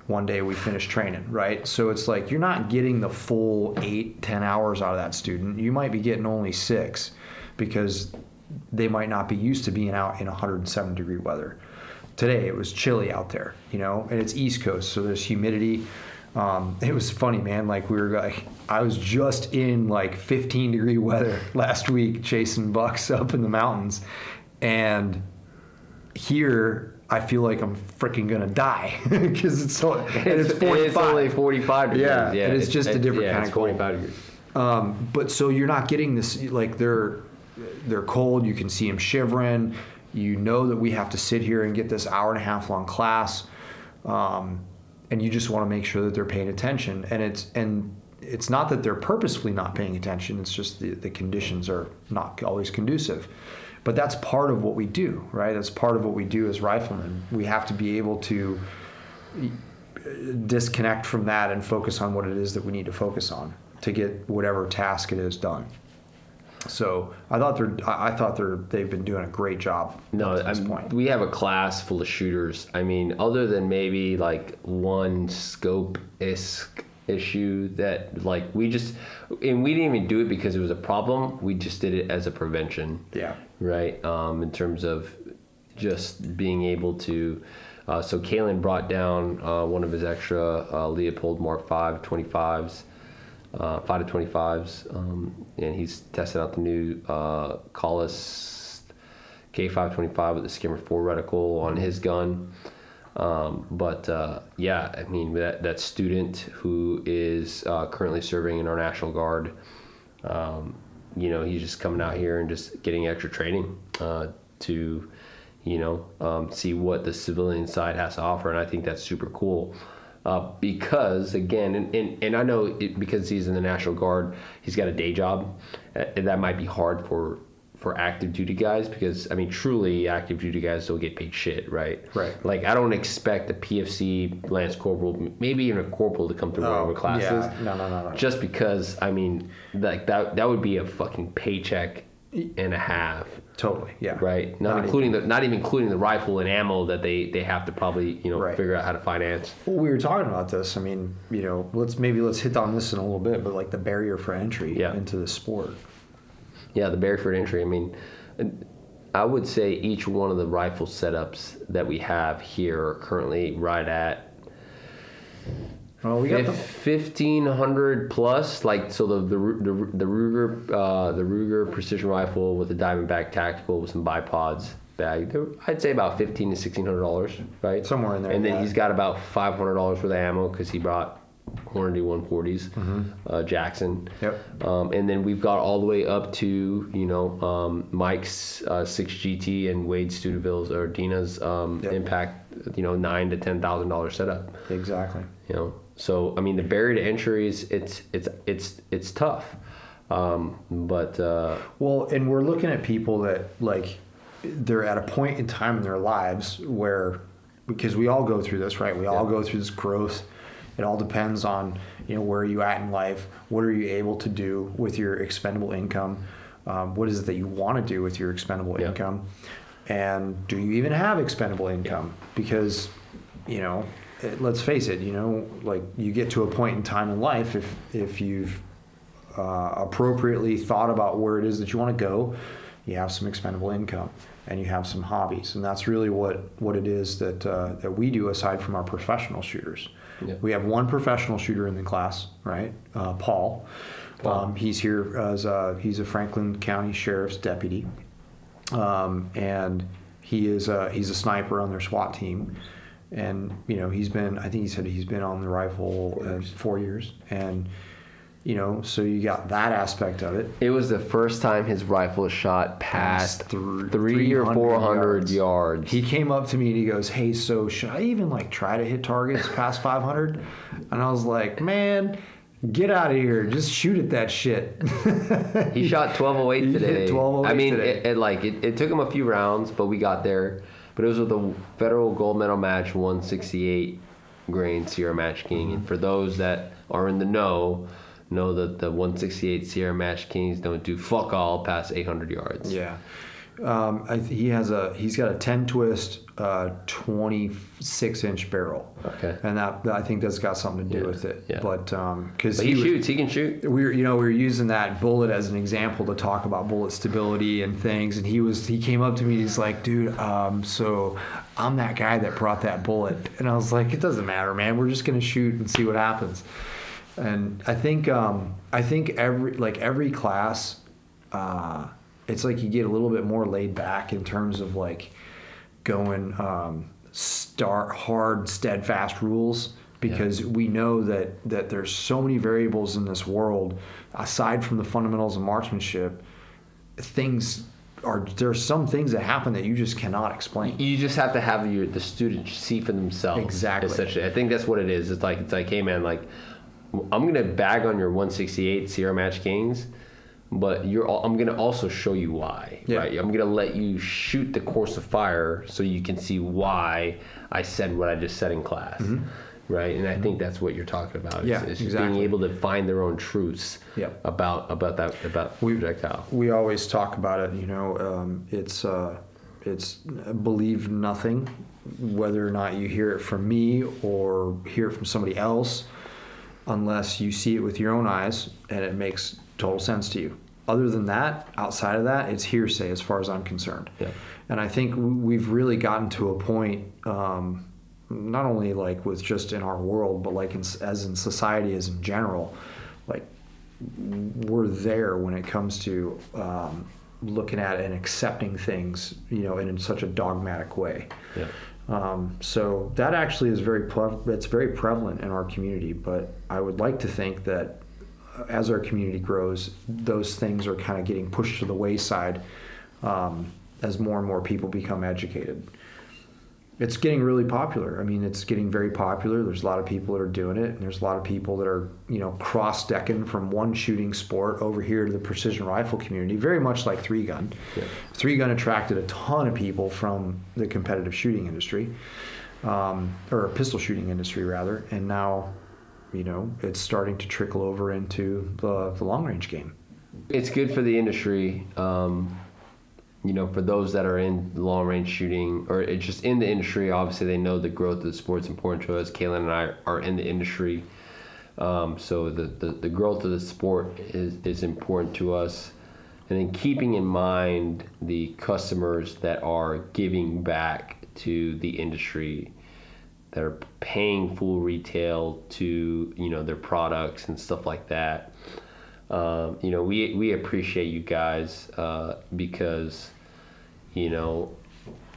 one day we finished training, right? So it's like you're not getting the full eight, ten hours out of that student. You might be getting only six because they might not be used to being out in 107 degree weather. Today it was chilly out there, you know, and it's East Coast, so there's humidity. Um, it was funny, man. Like we were like, I was just in like 15 degree weather (laughs) last week chasing bucks (laughs) up in the mountains, and here I feel like I'm freaking gonna die (laughs) because it's so it's, it's, 45. it's only 45 degrees Yeah, and it's just a different yeah, kind it's of cold. 45 degrees Um, but so you're not getting this like they're they're cold. You can see them shivering. You know that we have to sit here and get this hour and a half long class, um, and you just want to make sure that they're paying attention. And it's and it's not that they're purposefully not paying attention. It's just the, the conditions are not always conducive. But that's part of what we do, right? That's part of what we do as riflemen. We have to be able to uh, disconnect from that and focus on what it is that we need to focus on to get whatever task it is done. So I thought they're I thought they're they've been doing a great job no to this I'm, point. we have a class full of shooters i mean other than maybe like one scope isk issue that like we just and we didn't even do it because it was a problem we just did it as a prevention Yeah. right? Um, in terms of just being able to. Uh, so Caylen brought down uh, one of his extra uh, Leupold Mark 5 25s, uh, 5 to 25s, um, and he's testing out the new uh, Kahles K525 with the SKMR4 reticle on his gun. Um, but uh, yeah, I mean that that student who is uh, currently serving in our National Guard, um, you know, he's just coming out here and just getting extra training uh, to, you know, um, see what the civilian side has to offer, and I think that's super cool. Uh, because again, and, and, and I know it, because he's in the National Guard, he's got a day job, uh, that might be hard for for active duty guys because I mean, truly active duty guys don't get paid shit, right? Right. Like I don't expect a PFC Lance Corporal, maybe even a corporal, to come through one of oh, our classes Oh, yeah. No, no, no, no. just because I mean, like that that would be a fucking paycheck and a half, Totally. Yeah. right? Not, Not including the not even including the rifle and ammo that they they have to probably you know Right. figure out how to finance. Well, we were talking about this. I mean, you know, let's maybe let's hit on this in a little bit, but like the barrier for entry Yeah. into the sport. Yeah, the barrier for entry. I mean, I would say each one of the rifle setups that we have here are currently right at Well, we got the fifteen hundred plus. Like so, the the the, the Ruger uh, the Ruger precision rifle with the Diamondback tactical with some bipods bag. I'd say about fifteen to sixteen hundred dollars, right? Somewhere in there, And then yeah. he's got about five hundred dollars worth of ammo because he brought Hornady 140s, uh, Jackson. Yep. Um, and then we've got all the way up to you know um, Mike's uh, 6GT and Wade Stuteville's or Dina's um, Yep. Impact, you know, nine to ten thousand dollar setup. Exactly. You know, so I mean the barrier to entry is it's it's it's it's tough, um, but uh, Well, and we're looking at people that like they're at a point in time in their lives where because we all go through this, right? We all Yeah. go through this growth. It all depends on you know where are you at in life. What are you able to do with your expendable income? Um, what is it that you want to do with your expendable Yeah. income? And do you even have expendable income? Because you know, it, let's face it. You know, like you get to a point in time in life if if you've uh, appropriately thought about where it is that you want to go, you have some expendable income and you have some hobbies, and that's really what what it is that uh, that we do aside from our professional shooters. Yeah. We have one professional shooter in the class, right? Uh, Paul. Paul. Um, he's here as a, he's a Franklin County Sheriff's deputy, um, and he is a, he's a sniper on their SWAT team. And you know he's been I think he said he's been on the rifle Four uh, years. four years, and you know so you got that aspect of it. it was the first time his rifle shot past thr- three or four hundred yards. yards. He came up to me and he goes, "Hey, so should I even like try to hit targets past 500?" And I was like, "Man, get out of here! Just shoot at that shit." (laughs) He shot 1208 He hit today. 1208 I mean, today. It, it like it, it took him a few rounds, but we got there. But it was with the federal gold medal match 168 grain Sierra Match King. And for those that are in the know, know that the 168 Sierra Match Kings don't do fuck all past 800 yards. Yeah. Um, I th- he has a he's got a 10 twist uh, 26 inch barrel. Okay. And that, I think that's got something to do Yeah, with it. yeah. But um 'cause But he, was- shoots. He can shoot. we were you know we were using that bullet as an example to talk about bullet stability and things and he was he came up to me he's like dude um so i'm that guy that brought that bullet and i was like it doesn't matter man we're just gonna shoot and see what happens and i think um i think every like every class uh it's like you get a little bit more laid back in terms of like going um start hard steadfast rules because we know that that there's so many variables in this world aside from the fundamentals of marksmanship things are there's some things that happen that you just cannot explain You just have to have your the students see for themselves. Exactly. Essentially, I think that's what it is. It's like it's like, hey man, like I'm gonna bag on your 168 Sierra Match Kings, but you're al- I'm gonna also show you why. Yeah. Right. I'm gonna let you shoot the course of fire so you can see why I said what I just said in class. Right. And I think that's what you're talking about. Mm-hmm. Yeah, It's, it's exactly. being able to find their own truths. Yep. About about that about We- projectile. we always talk about it you know um, it's uh, it's believe nothing whether or not you hear it from me or hear it from somebody else unless you see it with your own eyes and it makes total sense to you other than that outside of that it's hearsay as far as i'm concerned Yeah. and i think we've really gotten to a point um, not only like with just in our world but like in, as in society as in general like we're there when it comes to um, looking at and accepting things, you know, in, such a dogmatic way. Yeah. Um, so that actually is very it's very prevalent in our community. But I would like to think that uh, as our community grows, those things are kind of getting pushed to the wayside um, as more and more people become educated. It's getting really popular. I mean, it's getting very popular. There's a lot of people that are doing it, and there's a lot of people that are, you know, cross-decking from one shooting sport over here to the precision rifle community. Very much like three gun. Yeah. Three gun attracted a ton of people from the competitive shooting industry, um, or pistol shooting industry rather, and now, you know, it's starting to trickle over into the the long range game. it's good for the industry. Um, you know, for those that are in long range shooting or it's just in the industry, obviously they know the growth of the sport's important to us. Caylen and I are in the industry, um, so the, the, the growth of the sport is, is important to us. And then keeping in mind the customers that are giving back to the industry, that are paying full retail to you know their products and stuff like that um, you know, we we appreciate you guys uh, because, you know,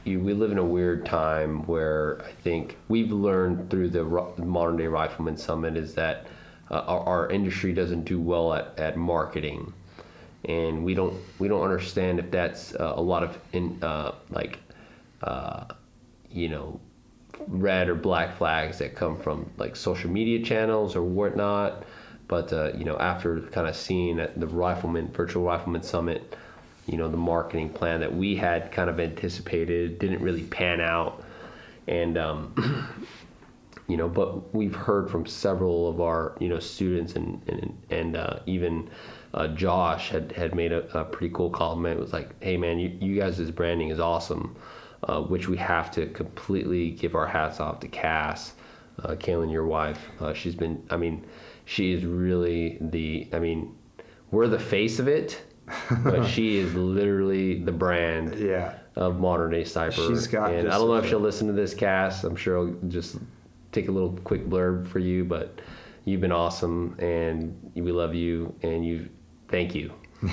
you, we live in a weird time where I think we've learned through the modern day rifleman summit is that uh, our, our industry doesn't do well at, at marketing, and we don't we don't understand if that's uh, a lot of in uh, like uh, you know red or black flags that come from like social media channels or whatnot. But uh, you know, after kind of seeing at the Rifleman Virtual Rifleman Summit, you know, the marketing plan that we had kind of anticipated didn't really pan out, and um, (clears throat) you know, but we've heard from several of our you know students and and and uh, even. Uh, Josh had, had made a, a pretty cool comment. It was like, "Hey man, you, you guys' branding is awesome uh, which we have to completely give our hats off to Cass, uh, Caylen, your wife. Uh, she's been, I mean, she is really the, I mean, we're the face of it, but (laughs) she is literally the brand Yeah. of modern day sniper. She's got and I don't know if she'll listen to this cast. I'm sure I'll just take a little quick blurb for you, but you've been awesome and we love you and you, thank you. (laughs)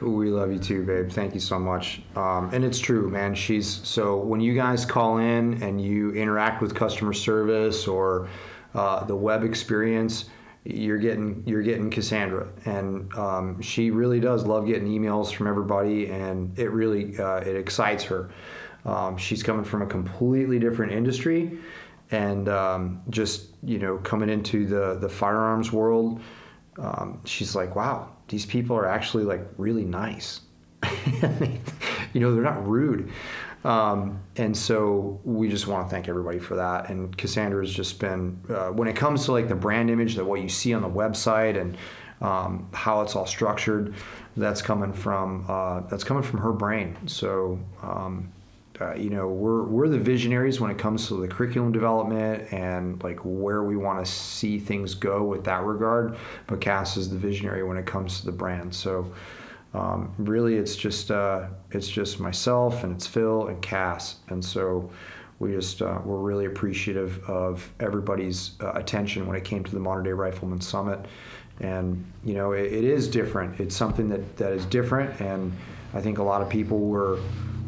We love you too, babe. Thank you so much. Um, and it's true, man. She's so when you guys call in and you interact with customer service or uh, the web experience, you're getting you're getting Cassandra, and um, she really does love getting emails from everybody, and it really uh, it excites her. Um, she's coming from a completely different industry, and um, just you know coming into the the firearms world um, she's like, wow, these people are actually like really nice. (laughs) you know, they're not rude. Um, and so we just want to thank everybody for that. And Cassandra has just been, uh, when it comes to like the brand image, that what you see on the website and um, how it's all structured, that's coming from uh, that's coming from her brain. So um, uh, you know we're we're the visionaries when it comes to the curriculum development and like where we want to see things go with that regard but cass is the visionary when it comes to the brand so um, really it's just uh, it's just myself and it's phil and cass and so we just uh, we're really appreciative of everybody's uh, attention when it came to the modern day rifleman summit and you know it, it is different it's something that that is different and i think a lot of people were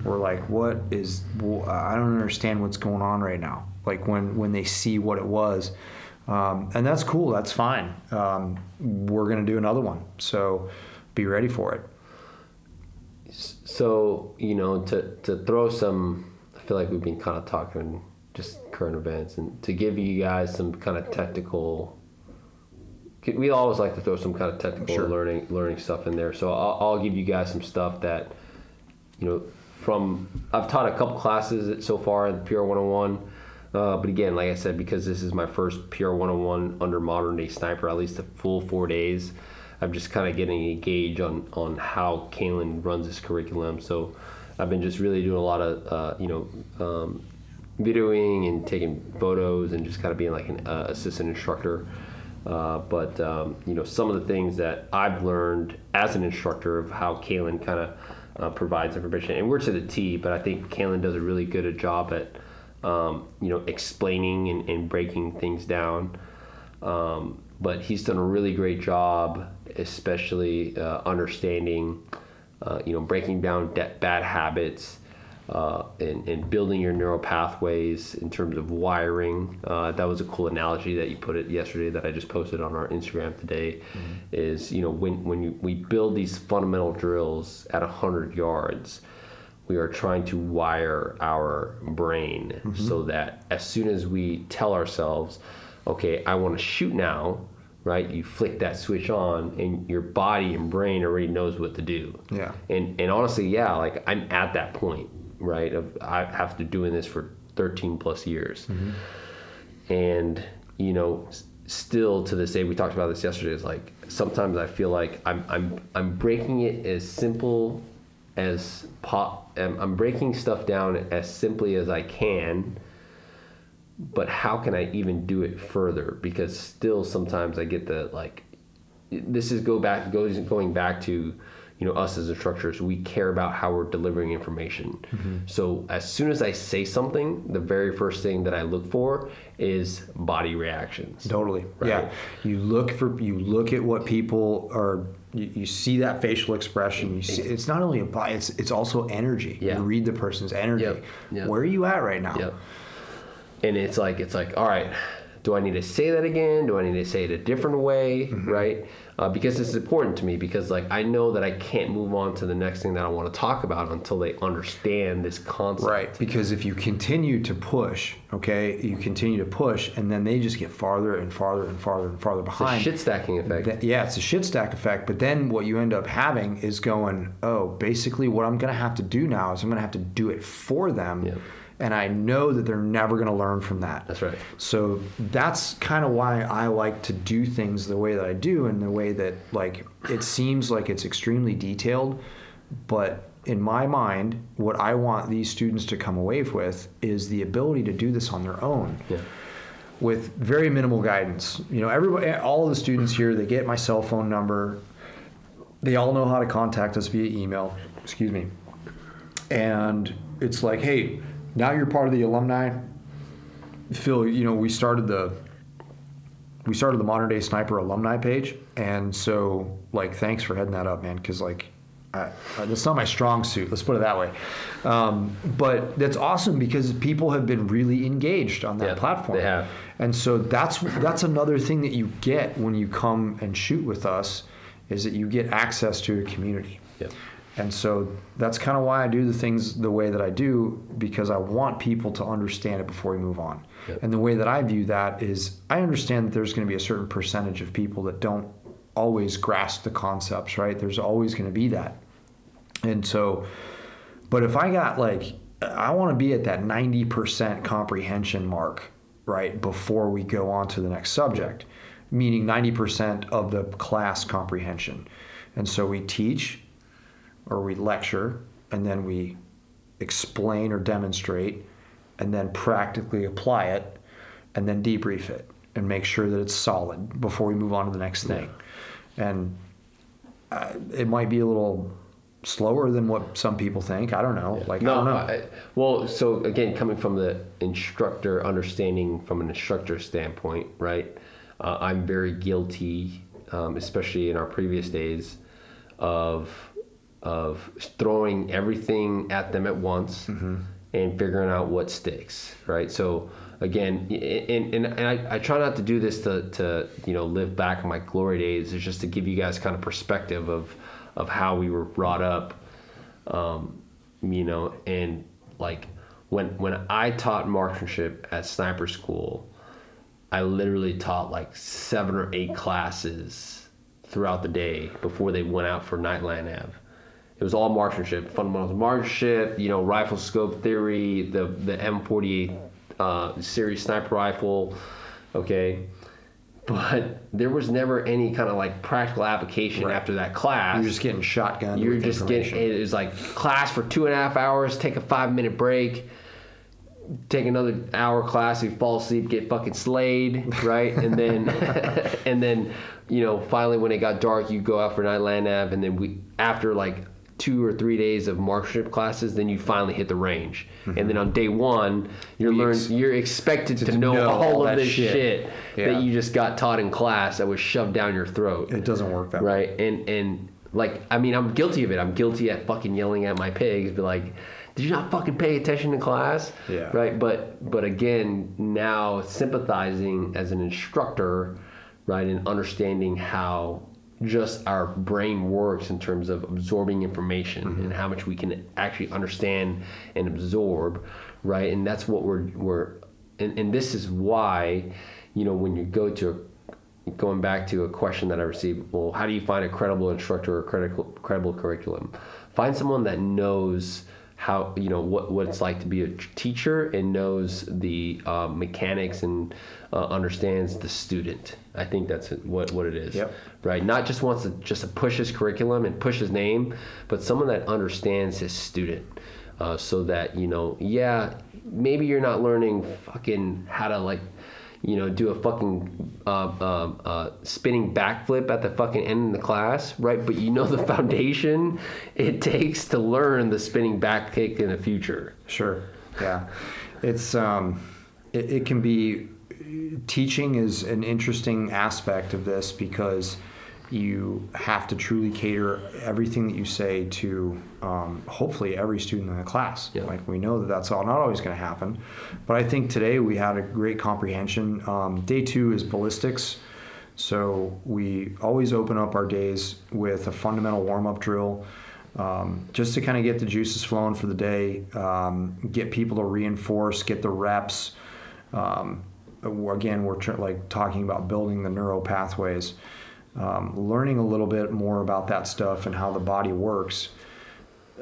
were like, "What is? well, I don't understand what's going on right now." Like when when they see what it was, um, and that's cool. That's fine. Um, we're gonna do another one, so be ready for it. So you know, to to throw some, I feel like we've been kind of talking just current events, and to give you guys some kind of technical. We always like to throw some kind of technical Sure. learning learning stuff in there. So I'll, I'll give you guys some stuff that, you know, from I've taught a couple classes so far at PR 101. Uh, but again, like I said, because this is my first PR 101 under modern day sniper, at least the full four days, I'm just kind of getting a gauge on, on how Caylen runs his curriculum. So I've been just really doing a lot of, uh, you know, um, videoing and taking photos and just kind of being like an uh, assistant instructor. Uh, but um, you know, some of the things that I've learned as an instructor of how Caylen kind of uh, provides information, and we're to the T. But I think Caylen does a really good a job at um, you know explaining and, and breaking things down. Um, but he's done a really great job, especially uh, understanding, uh, you know, breaking down de- bad habits uh, and, and building your neural pathways in terms of wiring. Uh, that was a cool analogy that you put it yesterday that I just posted on our Instagram today. Is you know when when you, we build these fundamental drills at hundred yards, we are trying to wire our brain so that as soon as we tell ourselves, okay, I want to shoot now, right? You flick that switch on, and your body and brain already knows what to do. Yeah. And and honestly, yeah, like I'm at that point, right? Of I have to doing this for 13 plus years, mm-hmm. and you know, still to this day, we talked about this yesterday. Is like sometimes I feel like I'm I'm I'm breaking it as simple as pop. I'm breaking stuff down as simply as I can. But how can I even do it further? Because still, sometimes I get the like this is go back goes going back to you know us as instructors we care about how we're delivering information mm-hmm. so as soon as i say something the very first thing that i look for is body reactions Totally. Right. Yeah. You look for you look at what people are. You, you see that facial expression. You see it's not only a body. It's it's also energy. Yeah. You read the person's energy. Yep. Yep. Where are you at right now? Yep. And it's like it's like all right, do I need to say that again? Do I need to say it a different way? Mm-hmm. Right? Uh, because it's important to me because like I know that I can't move on to the next thing that I want to talk about until they understand this concept. Right. Because if you continue to push, okay, you continue to push, and then they just get farther and farther and farther and farther behind. Shit stacking effect. Th- yeah, it's a shit stack effect. But then what you end up having is going, oh, basically what I'm going to have to do now is I'm going to have to do it for them. Yeah. And I know that they're never going to learn from that. That's right. So that's kind of why I like to do things the way that I do, and the way that like it seems like it's extremely detailed, but in my mind, what I want these students to come away with is the ability to do this on their own Yeah. with very minimal guidance. You know, everybody, eh, all of the students here, they get my cell phone number. They all know how to contact us via email. Excuse me. And it's like, hey, now you're part of the alumni. Phil, you know, we started the we started the modern day sniper alumni page, and so like, thanks for heading that up, man, because like. I, I- that's not my strong suit. Let's put it that way, um, but that's awesome because people have been really engaged on that Yeah, platform. they have. And so that's that's another thing that you get when you come and shoot with us is that you get access to a community. Yep. And so that's kind of why I do the things the way that I do because I want people to understand it before we move on. Yep. And the way that I view that is I understand that there's going to be a certain percentage of people that don't always grasp the concepts, right? There's always going to be that. And so but if I got like, I want to be at that 90% comprehension mark, right, before we go on to the next subject, meaning 90% of the class comprehension. And so we teach or we lecture and then we explain or demonstrate and then practically apply it and then debrief it and make sure that it's solid before we move on to the next thing. And uh, it might be a little slower than what some people think. I don't know. Like I No, don't know. I, well, so again, coming from the instructor understanding from an instructor standpoint, right? Uh, I'm very guilty, um, especially in our previous days, of of throwing everything at them at once Mm-hmm. and figuring out what sticks, right? So again, and, and, and I, I try not to do this to, to you know live back in my glory days. It's just to give you guys kind of perspective of of how we were brought up um, you know, and like when when I taught marksmanship at sniper school, I literally taught like seven or eight classes throughout the day before they went out for night land nav. It was all marksmanship, fundamentals of marksmanship, you know, rifle scope theory, the the M48 uh, series sniper rifle, okay. But there was never any kind of like practical application Right. after that class. You're just getting shotgun. You're just getting it was like class for two and a half hours, take a five minute break, take another hour class, you fall asleep, get fucking slayed, right? And then (laughs) (laughs) and then, you know, finally when it got dark you go out for night land nav and then we after like two or three days of marksmanship classes, then you finally hit the range. And mm-hmm. then on day one, you're You learn ex- you're expected to, to know, know all of this shit. shit, Yeah. that you just got taught in class that was shoved down your throat It doesn't work that way. right and and like i mean i'm guilty of it i'm guilty at fucking yelling at my pigs be like did you not fucking pay attention in class Yeah. right but but again now sympathizing as an instructor right and understanding how just our brain works in terms of absorbing information and how much we can actually understand and absorb right and that's what we're we're and, and this is why you know when you go to going back to a question that I received, well, how do you find a credible instructor or credible credible curriculum? Find someone that knows how you know what, what it's like to be a teacher and knows the uh, mechanics and uh, understands the student. I think that's what what it is. Yep. Right. Not just wants to just to push his curriculum and push his name, but someone that understands his student. Uh, so that you know, yeah, maybe you're not learning fucking how to like you know, do a fucking uh, uh, uh, spinning backflip at the fucking end of the class, right? But you know the (laughs) foundation it takes to learn the spinning back kick in the future. Sure. Yeah. It's um, it, it can be teaching is an interesting aspect of this because you have to truly cater everything that you say to um, hopefully every student in the class. Yeah. Like we know that that's all not always going to happen, but I think today we had a great comprehension. Um, day two is ballistics, so we always open up our days with a fundamental warm up drill. Um, just to kind of get the juices flowing for the day, um, get people to reinforce, get the reps. Um, again, we're tr- like talking about building the neural pathways, um, learning a little bit more about that stuff and how the body works.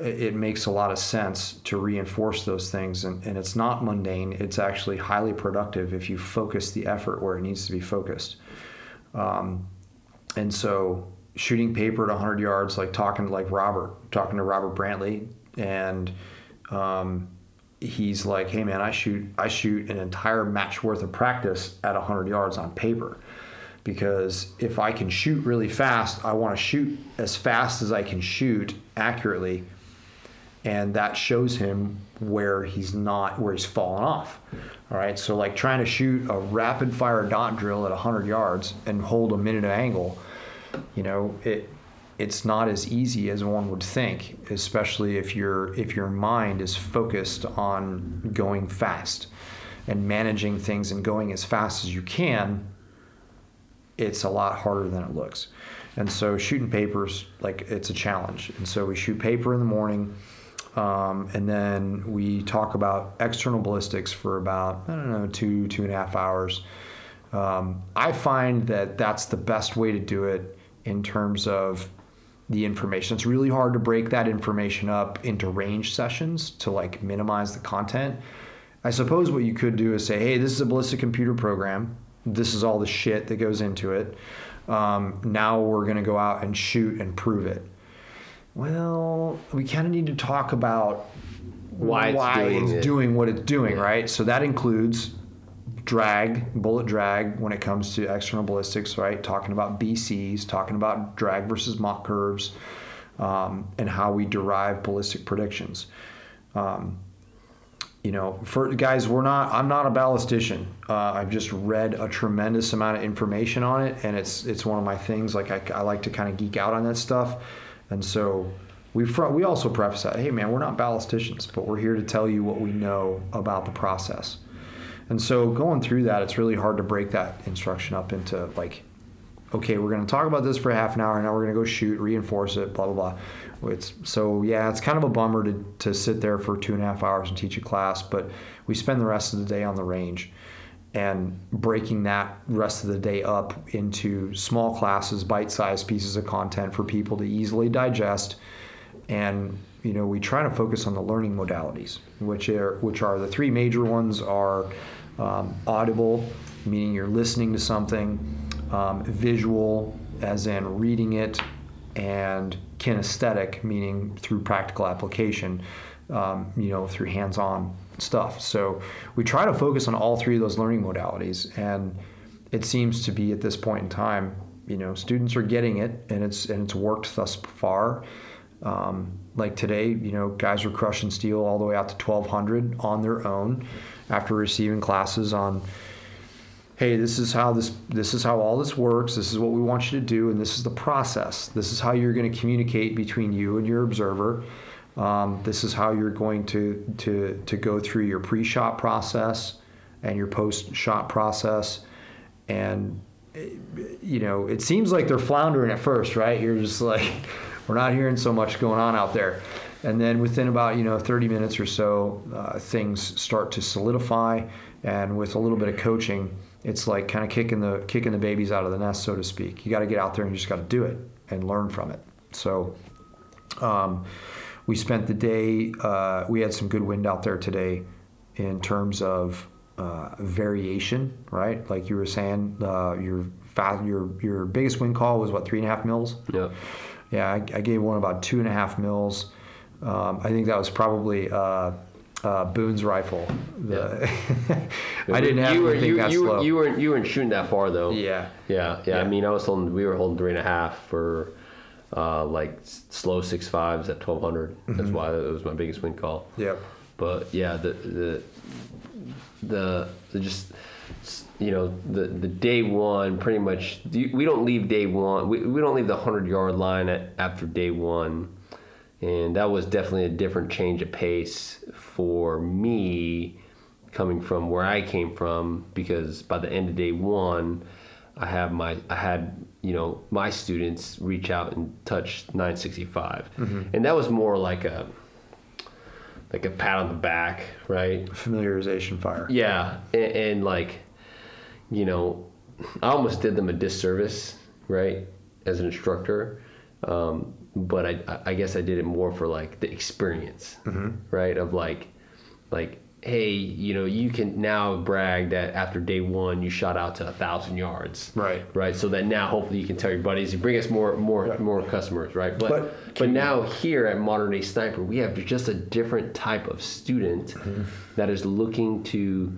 It, makes a lot of sense to reinforce those things, and, and it's not mundane. It's actually highly productive if you focus the effort where it needs to be focused. Um, and so shooting paper at 100 yards, like talking to like Robert, talking to Robert Brantley, and um, he's like, "Hey man, I shoot I shoot an entire match worth of practice at 100 yards on paper." Because if I can shoot really fast, I want to shoot as fast as I can shoot accurately, and that shows him where he's not where he's fallen off. All right, so like trying to shoot a rapid fire dot drill at 100 yards and hold a minute of angle you know it it's not as easy as one would think especially if your if your mind is focused on going fast and managing things and going as fast as you can it's a lot harder than it looks. And so shooting papers like it's a challenge. And so we shoot paper in the morning um, and then we talk about external ballistics for about i don't know two two and a half hours. Um, i find that that's the best way to do it in terms of the information. It's really hard to break that information up into range sessions to like minimize the content. I suppose what you could do is say, hey, this is a ballistic computer program. This is all the shit that goes into it. Um, now we're going to go out and shoot and prove it. Well, we kind of need to talk about Why it's doing it. doing what it's doing, right? So that includes drag, bullet drag when it comes to external ballistics, right? Talking about BCs, talking about drag versus Mach curves, um, and how we derive ballistic predictions. Um, you know, for guys, we're not. I'm not a ballistician. Uh, I've just read a tremendous amount of information on it, and it's it's one of my things. Like I, I like to kind of geek out on that stuff, and so we fr- we also preface that. Hey, man, we're not ballisticians, but we're here to tell you what we know about the process. And so going through that, it's really hard to break that instruction up into like, okay, we're going to talk about this for half an hour, and now we're going to go shoot, reinforce it, blah blah blah. It's so yeah, it's kind of a bummer to to sit there for two and a half hours and teach a class, but we spend the rest of the day on the range. And breaking that rest of the day up into small classes, bite-sized pieces of content for people to easily digest, and you know we try to focus on the learning modalities, which are which are the three major ones are um, audible, meaning you're listening to something, um, visual, as in reading it, and kinesthetic, meaning through practical application, um, you know, through hands-on stuff. So we try to focus on all three of those learning modalities, and it seems to be at this point in time, you know, students are getting it, and it's and it's worked thus far. Um, like today, you know, guys were crushing steel all the way out to 1200 on their own after receiving classes on hey this is how this this is how all this works this is what we want you to do and this is the process. This is how you're going to communicate between you and your observer. Um, this is how you're going to to to go through your pre-shot process and your post-shot process. And you know it seems like they're floundering at first right? You're just like (laughs) we're not hearing so much going on out there and then within about you know 30 minutes or so uh, things start to solidify. And with a little bit of coaching it's like kind of kicking the kicking the babies out of the nest so to speak. You got to get out there and you just got to do it and learn from it. So um, we spent the day uh, we had some good wind out there today in terms of uh, variation right? Like you were saying uh, your fa- your your biggest wind call was what three and a half mils? Yeah. yeah I, I gave one about two and a half mils um, I think that was probably uh, uh, Boone's rifle. The (laughs) I didn't have you were, anything you, that you, slow. you weren't you weren't shooting that far though. yeah. Yeah, yeah. I mean, I was holding. We were holding three and a half for uh, like slow six fives at twelve That's Mm-hmm. why it was my biggest win call. Yep. But yeah, the the the, the just you know the the day one pretty much. We don't leave day one. We, we don't leave the hundred yard line at, after day one, and that was definitely a different change of pace for me coming from where I came from because by the end of day one, I have my I had you know my students reach out and touch 965, and that was more like a like a pat on the back, right? Familiarization fire. Yeah, and, and like, you know, I almost did them a disservice, right, as an instructor. Um, but I, I guess I did it more for like the experience, right? Of like, like, hey, you know, you can now brag that after day one you shot out to a thousand yards, Right. Right. So that now hopefully you can tell your buddies, you bring us more, more, more customers, right? But But but, now here at Modern Day Sniper, we have just a different type of student Mm-hmm. that is looking to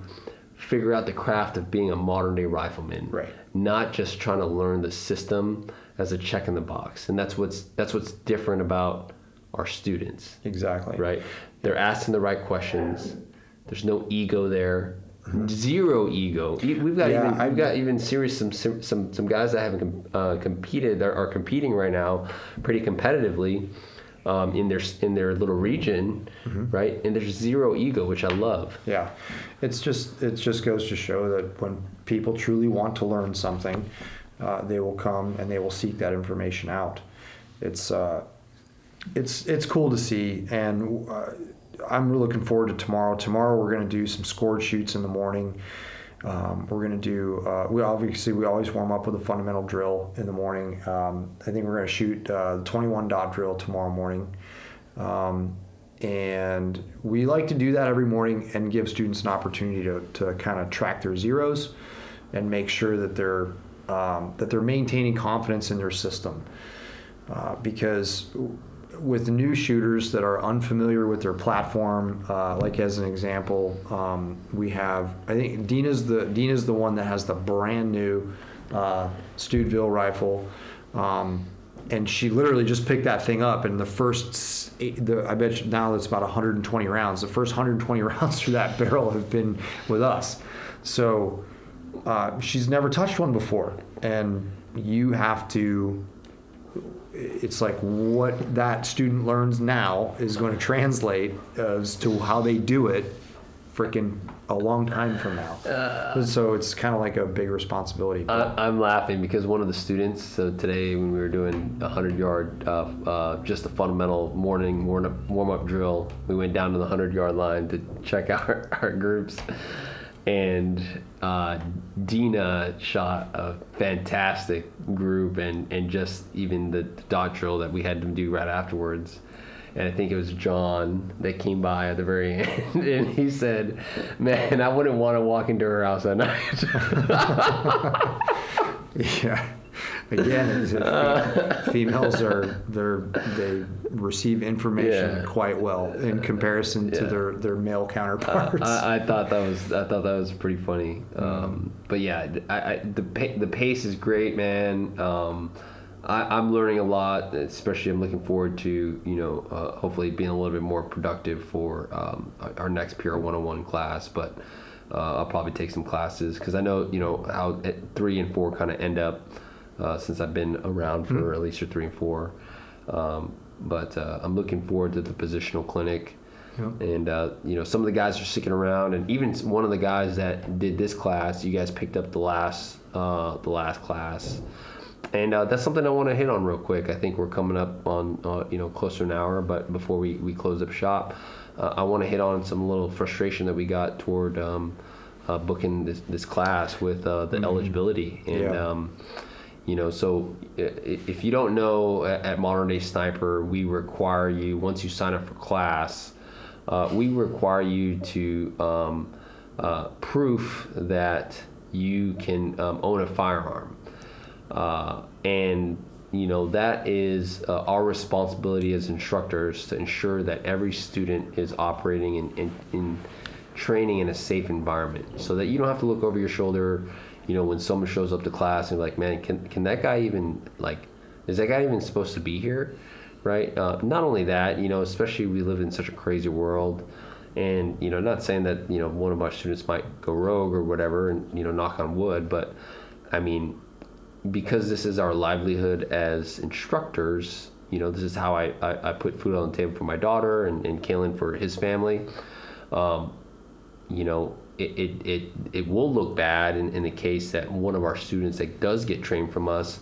figure out the craft of being a modern day rifleman. Right. Not just trying to learn the system as a check in the box. And that's what's that's what's different about our students. Exactly. Right? They're asking the right questions. There's no ego there. Zero ego. We've got Yeah, even I- we've got even serious some some some, guys that haven't uh, competed that are competing right now pretty competitively um, in their in their little region, right? And there's zero ego, which I love. Yeah, it's just it just goes to show that when people truly want to learn something, uh, they will come and they will seek that information out. It's uh, it's it's cool to see, and uh, I'm really looking forward to tomorrow. Tomorrow we're going to do some scored shoots in the morning. Um, we're going to do. Uh, we obviously we always warm up with a fundamental drill in the morning. Um, I think we're going to shoot uh, the 21 dot drill tomorrow morning. Um, and we like to do that every morning and give students an opportunity to, to kind of track their zeros and make sure that they're um, that they're maintaining confidence in their system uh, because with new shooters that are unfamiliar with their platform, uh, like as an example, um, we have I think Dina's the Dina's the one that has the brand new uh, Stuteville rifle, um, and she literally just picked that thing up. And the first, eight, the, I bet you now it's about 120 rounds. The first 120 (laughs) rounds through that barrel have been with us, so uh, she's never touched one before, and you have to it's like what that student learns now is going to translate as to how they do it freaking a long time from now. so it's kind of like a big responsibility. I, I'm laughing because one of the students. So today, when we were doing a hundred yard, uh, uh, just a fundamental morning warm up, warm up drill, we went down to the hundred yard line to check (laughs) out our, our groups, and uh, Dina shot a fantastic group, and and just even the dot drill that we had to do right afterwards. And I think it was John that came by at the very (laughs) end, and he said, "Man, I wouldn't want to walk into her house at night." (laughs) (laughs) yeah. Again, it's a- females are they're they receive information Yeah. quite well in comparison to Yeah. their their male counterparts. I, I thought that was I thought that was pretty funny. Um, but yeah, I, I, the the pace is great, man. Um, I, I'm learning a lot, especially I'm looking forward to you know uh, hopefully being a little bit more productive for um, our- next PR 101 class. But uh, I'll probably take some classes because I know you know how at three and four kind of end up uh, since I've been around for at least your three and four. Um, but uh, I'm looking forward to the positional clinic. Yep. And uh, you know, some of the guys are sticking around, and even one of the guys that did this class, you guys picked up the last uh, the last class, and uh, that's something I want to hit on real quick. I think we're coming up on uh, you know close to an hour, but before we, we close up shop, uh, I want to hit on some little frustration that we got toward um, uh, booking this, this class with uh, the eligibility and. Yeah. Um, you know, so if you don't know, at at Modern Day Sniper, we require you once you sign up for class, uh, we require you to um, uh, proof that you can um, own a firearm, uh, and you know that is uh, our responsibility as instructors to ensure that every student is operating in, in, in training in a safe environment so that you don't have to look over your shoulder you know when someone shows up to class and like man can, can that guy even like is that guy even supposed to be here? Right? Uh, not only that you know especially we live in such a crazy world. And you know not saying that you know one of our students might go rogue or whatever and you know knock on wood but i mean because this is our livelihood as instructors, you know, this is how I, I, I put food on the table for my daughter and, and Caylen for his family. Um, you know, it, it, it, it will look bad in, in the case that one of our students that does get trained from us,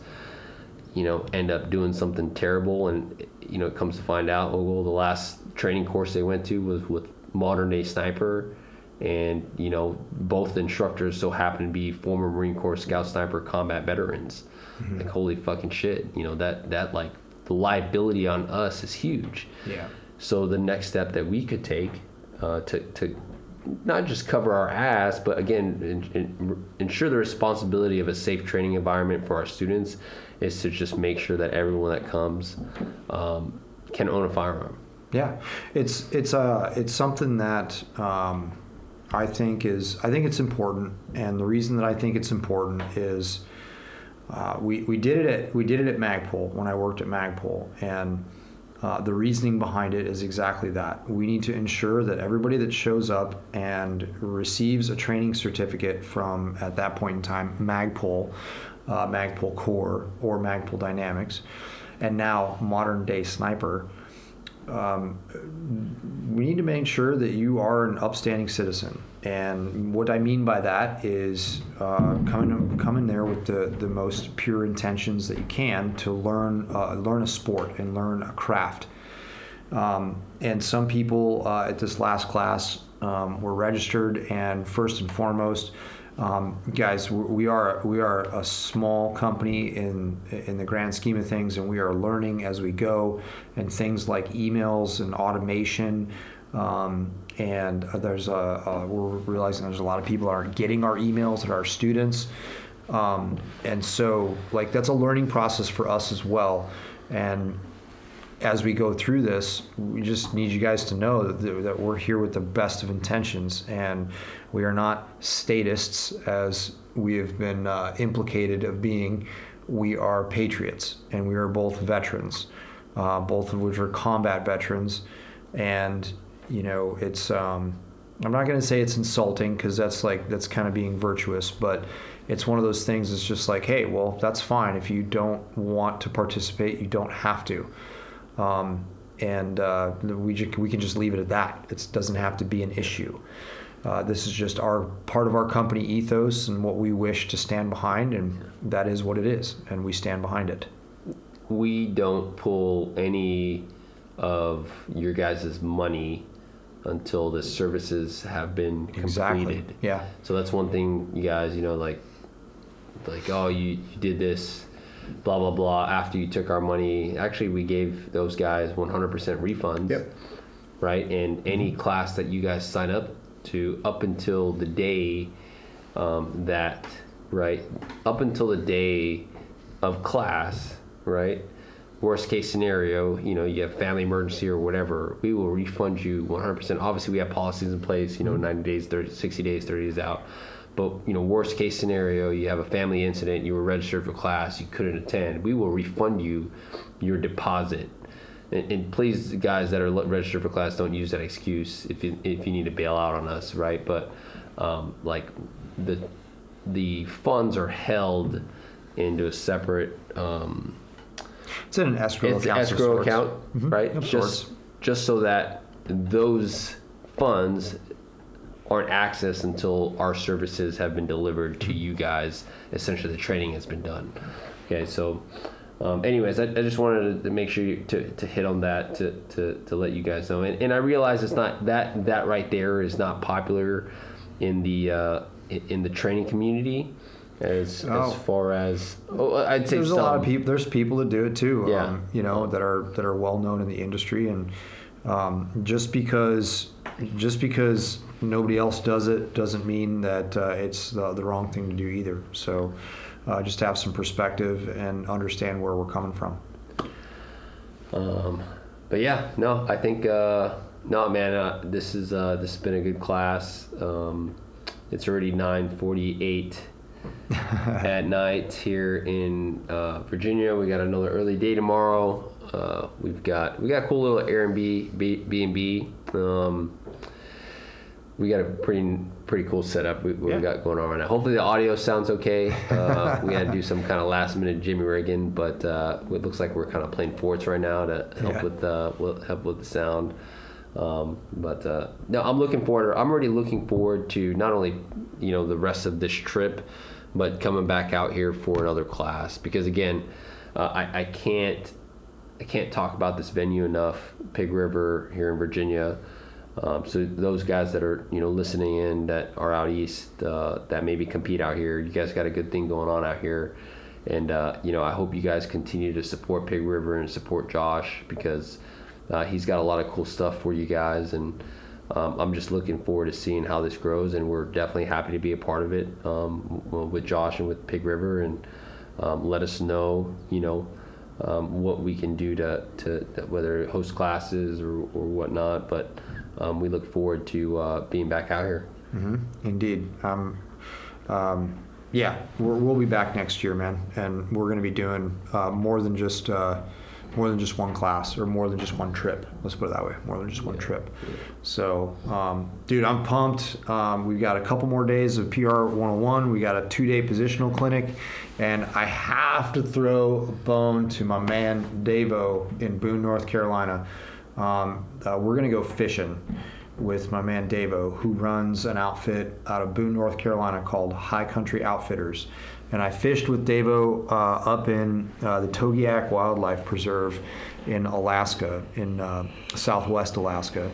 you know, end up doing something terrible. And, you know, it comes to find out, oh, well, the last training course they went to was with modern day sniper and you know both instructors so happen to be former marine corps scout sniper combat veterans mm-hmm. like holy fucking shit you know that that like the liability on us is huge yeah so the next step that we could take uh, to, to not just cover our ass but again in, in, ensure the responsibility of a safe training environment for our students is to just make sure that everyone that comes um, can own a firearm. Yeah. It's it's uh it's something that um, I think is I think it's important, and the reason that I think it's important is uh, we we did it at we did it at Magpul when I worked at Magpul, and uh, the reasoning behind it is exactly that. We need to ensure that everybody that shows up and receives a training certificate from at that point in time Magpul, uh, Magpul Core or Magpul Dynamics, and now modern day Sniper um, we need to make sure that you are an upstanding citizen. And what I mean by that is uh, coming coming there with the, the most pure intentions that you can to learn uh, learn a sport and learn a craft. Um, and some people uh, at this last class um, were registered, and first and foremost, um, guys, we are we are a small company in in the grand scheme of things, and we are learning as we go. And things like emails and automation, um, and there's a, a, we're realizing there's a lot of people that aren't getting our emails that are our students, um, and so like that's a learning process for us as well. And as we go through this, we just need you guys to know that, that we're here with the best of intentions and we are not statists as we have been uh, implicated of being. We are patriots and we are both veterans, uh, both of which are combat veterans. And, you know, it's, um, I'm not going to say it's insulting because that's like, that's kind of being virtuous, but it's one of those things It's just like, hey, well, that's fine. If you don't want to participate, you don't have to. Um, and uh, we, ju- we can just leave it at that. It doesn't have to be an issue. Uh, this is just our part of our company ethos and what we wish to stand behind, and that is what it is, and we stand behind it. We don't pull any of your guys' money until the services have been completed. Exactly. Yeah. So that's one thing, you guys. You know, like, like oh, you, you did this blah blah blah after you took our money actually we gave those guys 100% refunds yep. right and any class that you guys sign up to up until the day um, that right up until the day of class right worst case scenario you know you have family emergency or whatever we will refund you 100% obviously we have policies in place you know mm-hmm. 90 days 30 60 days 30 days out but you know, worst case scenario, you have a family incident, you were registered for class, you couldn't attend. We will refund you your deposit. And, and please, guys that are registered for class, don't use that excuse if you if you need to bail out on us, right? But um, like the the funds are held into a separate. Um, it's in an escrow it's account. escrow account, mm-hmm. right? Of just sorts. just so that those funds aren't accessed until our services have been delivered to you guys. Essentially, the training has been done. Okay, so. Um, anyways, I, I, just wanted to make sure you, to, to hit on that to, to, to let you guys know. And, and I realize it's not that that right there is not popular in the uh, in the training community as oh. as far as oh, I'd say there's some. a lot of people. There's people that do it too. Yeah. Um, you know that are that are well known in the industry, and um, just because just because nobody else does it doesn't mean that uh, it's the, the, wrong thing to do either. So uh, just to have some perspective and understand where we're coming from. Um, but yeah, no, I think uh, no, man. Uh, this is uh, this has been a good class. Um, it's already nine forty-eight (laughs) at night here in uh, Virginia. We got another early day tomorrow. Uh, we've got we got a cool little Airbnb B and B. Um, we got a pretty pretty cool setup we, Yeah. we got going on right now. Hopefully the audio sounds okay. Uh, (laughs) we had to do some kind of last minute Jimmy rigging, but uh, it looks like we're kind of playing forts right now to help Yeah. with uh, help with the sound. Um, but uh, no, I'm looking forward. I'm already looking forward to not only you know the rest of this trip, but coming back out here for another class because again, uh, I, I can't I can't talk about this venue enough. Pig River here in Virginia. Um, so those guys that are you know listening in that are out east uh, that maybe compete out here, you guys got a good thing going on out here, and uh, you know I hope you guys continue to support Pig River and support Josh because uh, he's got a lot of cool stuff for you guys, and um, I'm just looking forward to seeing how this grows, and we're definitely happy to be a part of it um, with Josh and with Pig River, and um, let us know you know um, what we can do to, to whether host classes or, or whatnot. But um, we look forward to uh, being back out here. hmm Indeed. Um, um, yeah, we're, we'll be back next year, man, and we're going to be doing uh, more than just uh, more than just one class or more than just one trip. Let's put it that way. More than just one trip. So, um, dude, I'm pumped. Um, we've got a couple more days of PR 101. We got a two-day positional clinic, and I have to throw a bone to my man Davo in Boone, North Carolina. Um, uh, we're gonna go fishing with my man Davo, who runs an outfit out of Boone, North Carolina called High Country Outfitters. And I fished with Davo uh, up in uh, the Togiak Wildlife Preserve in Alaska, in uh, southwest Alaska.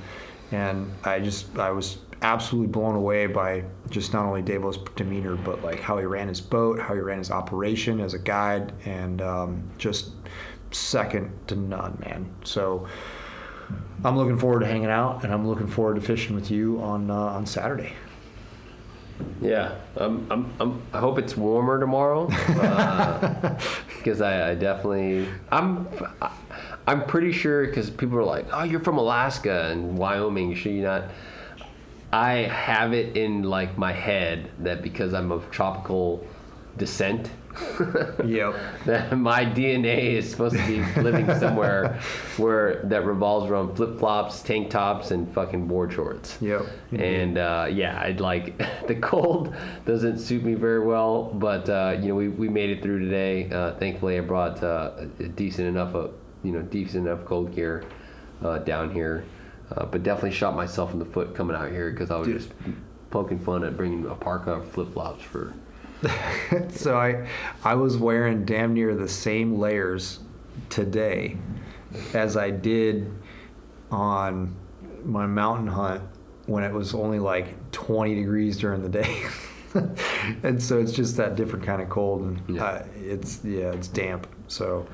And I just, I was absolutely blown away by just not only Davo's demeanor, but like how he ran his boat, how he ran his operation as a guide, and um, just second to none, man. So, I'm looking forward to hanging out, and I'm looking forward to fishing with you on uh, on Saturday. Yeah, I'm, I'm, I'm, I hope it's warmer tomorrow (laughs) because I, I definitely I'm I'm pretty sure because people are like, oh, you're from Alaska and Wyoming, should you not? I have it in like my head that because I'm of tropical descent. (laughs) Yep. (laughs) my DNA is supposed to be living somewhere (laughs) where that revolves around flip flops, tank tops, and fucking board shorts. Yep. And uh, yeah, I'd like the cold doesn't suit me very well, but uh, you know we, we made it through today. Uh, thankfully, I brought uh, a decent enough of you know decent enough cold gear uh, down here, uh, but definitely shot myself in the foot coming out here because I was Dude. just poking fun at bringing a parka flip flops for. (laughs) so I I was wearing damn near the same layers today as I did on my mountain hunt when it was only like 20 degrees during the day. (laughs) and so it's just that different kind of cold and Yeah. uh, it's yeah, it's damp. So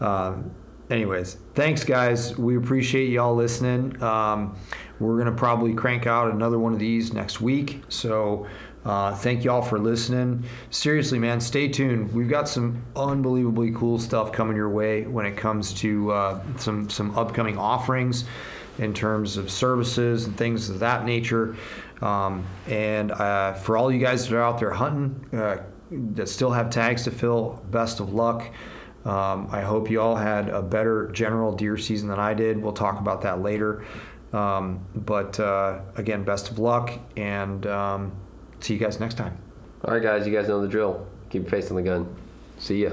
um, anyways, thanks guys. We appreciate y'all listening. Um, we're gonna probably crank out another one of these next week. So uh, thank y'all for listening. Seriously, man, stay tuned. We've got some unbelievably cool stuff coming your way when it comes to uh, some some upcoming offerings in terms of services and things of that nature. Um, and uh, for all you guys that are out there hunting, uh, that still have tags to fill, best of luck. Um, I hope you all had a better general deer season than I did. We'll talk about that later. Um, but uh, again, best of luck, and um, see you guys next time. All right, guys, you guys know the drill. Keep your face on the gun. See ya.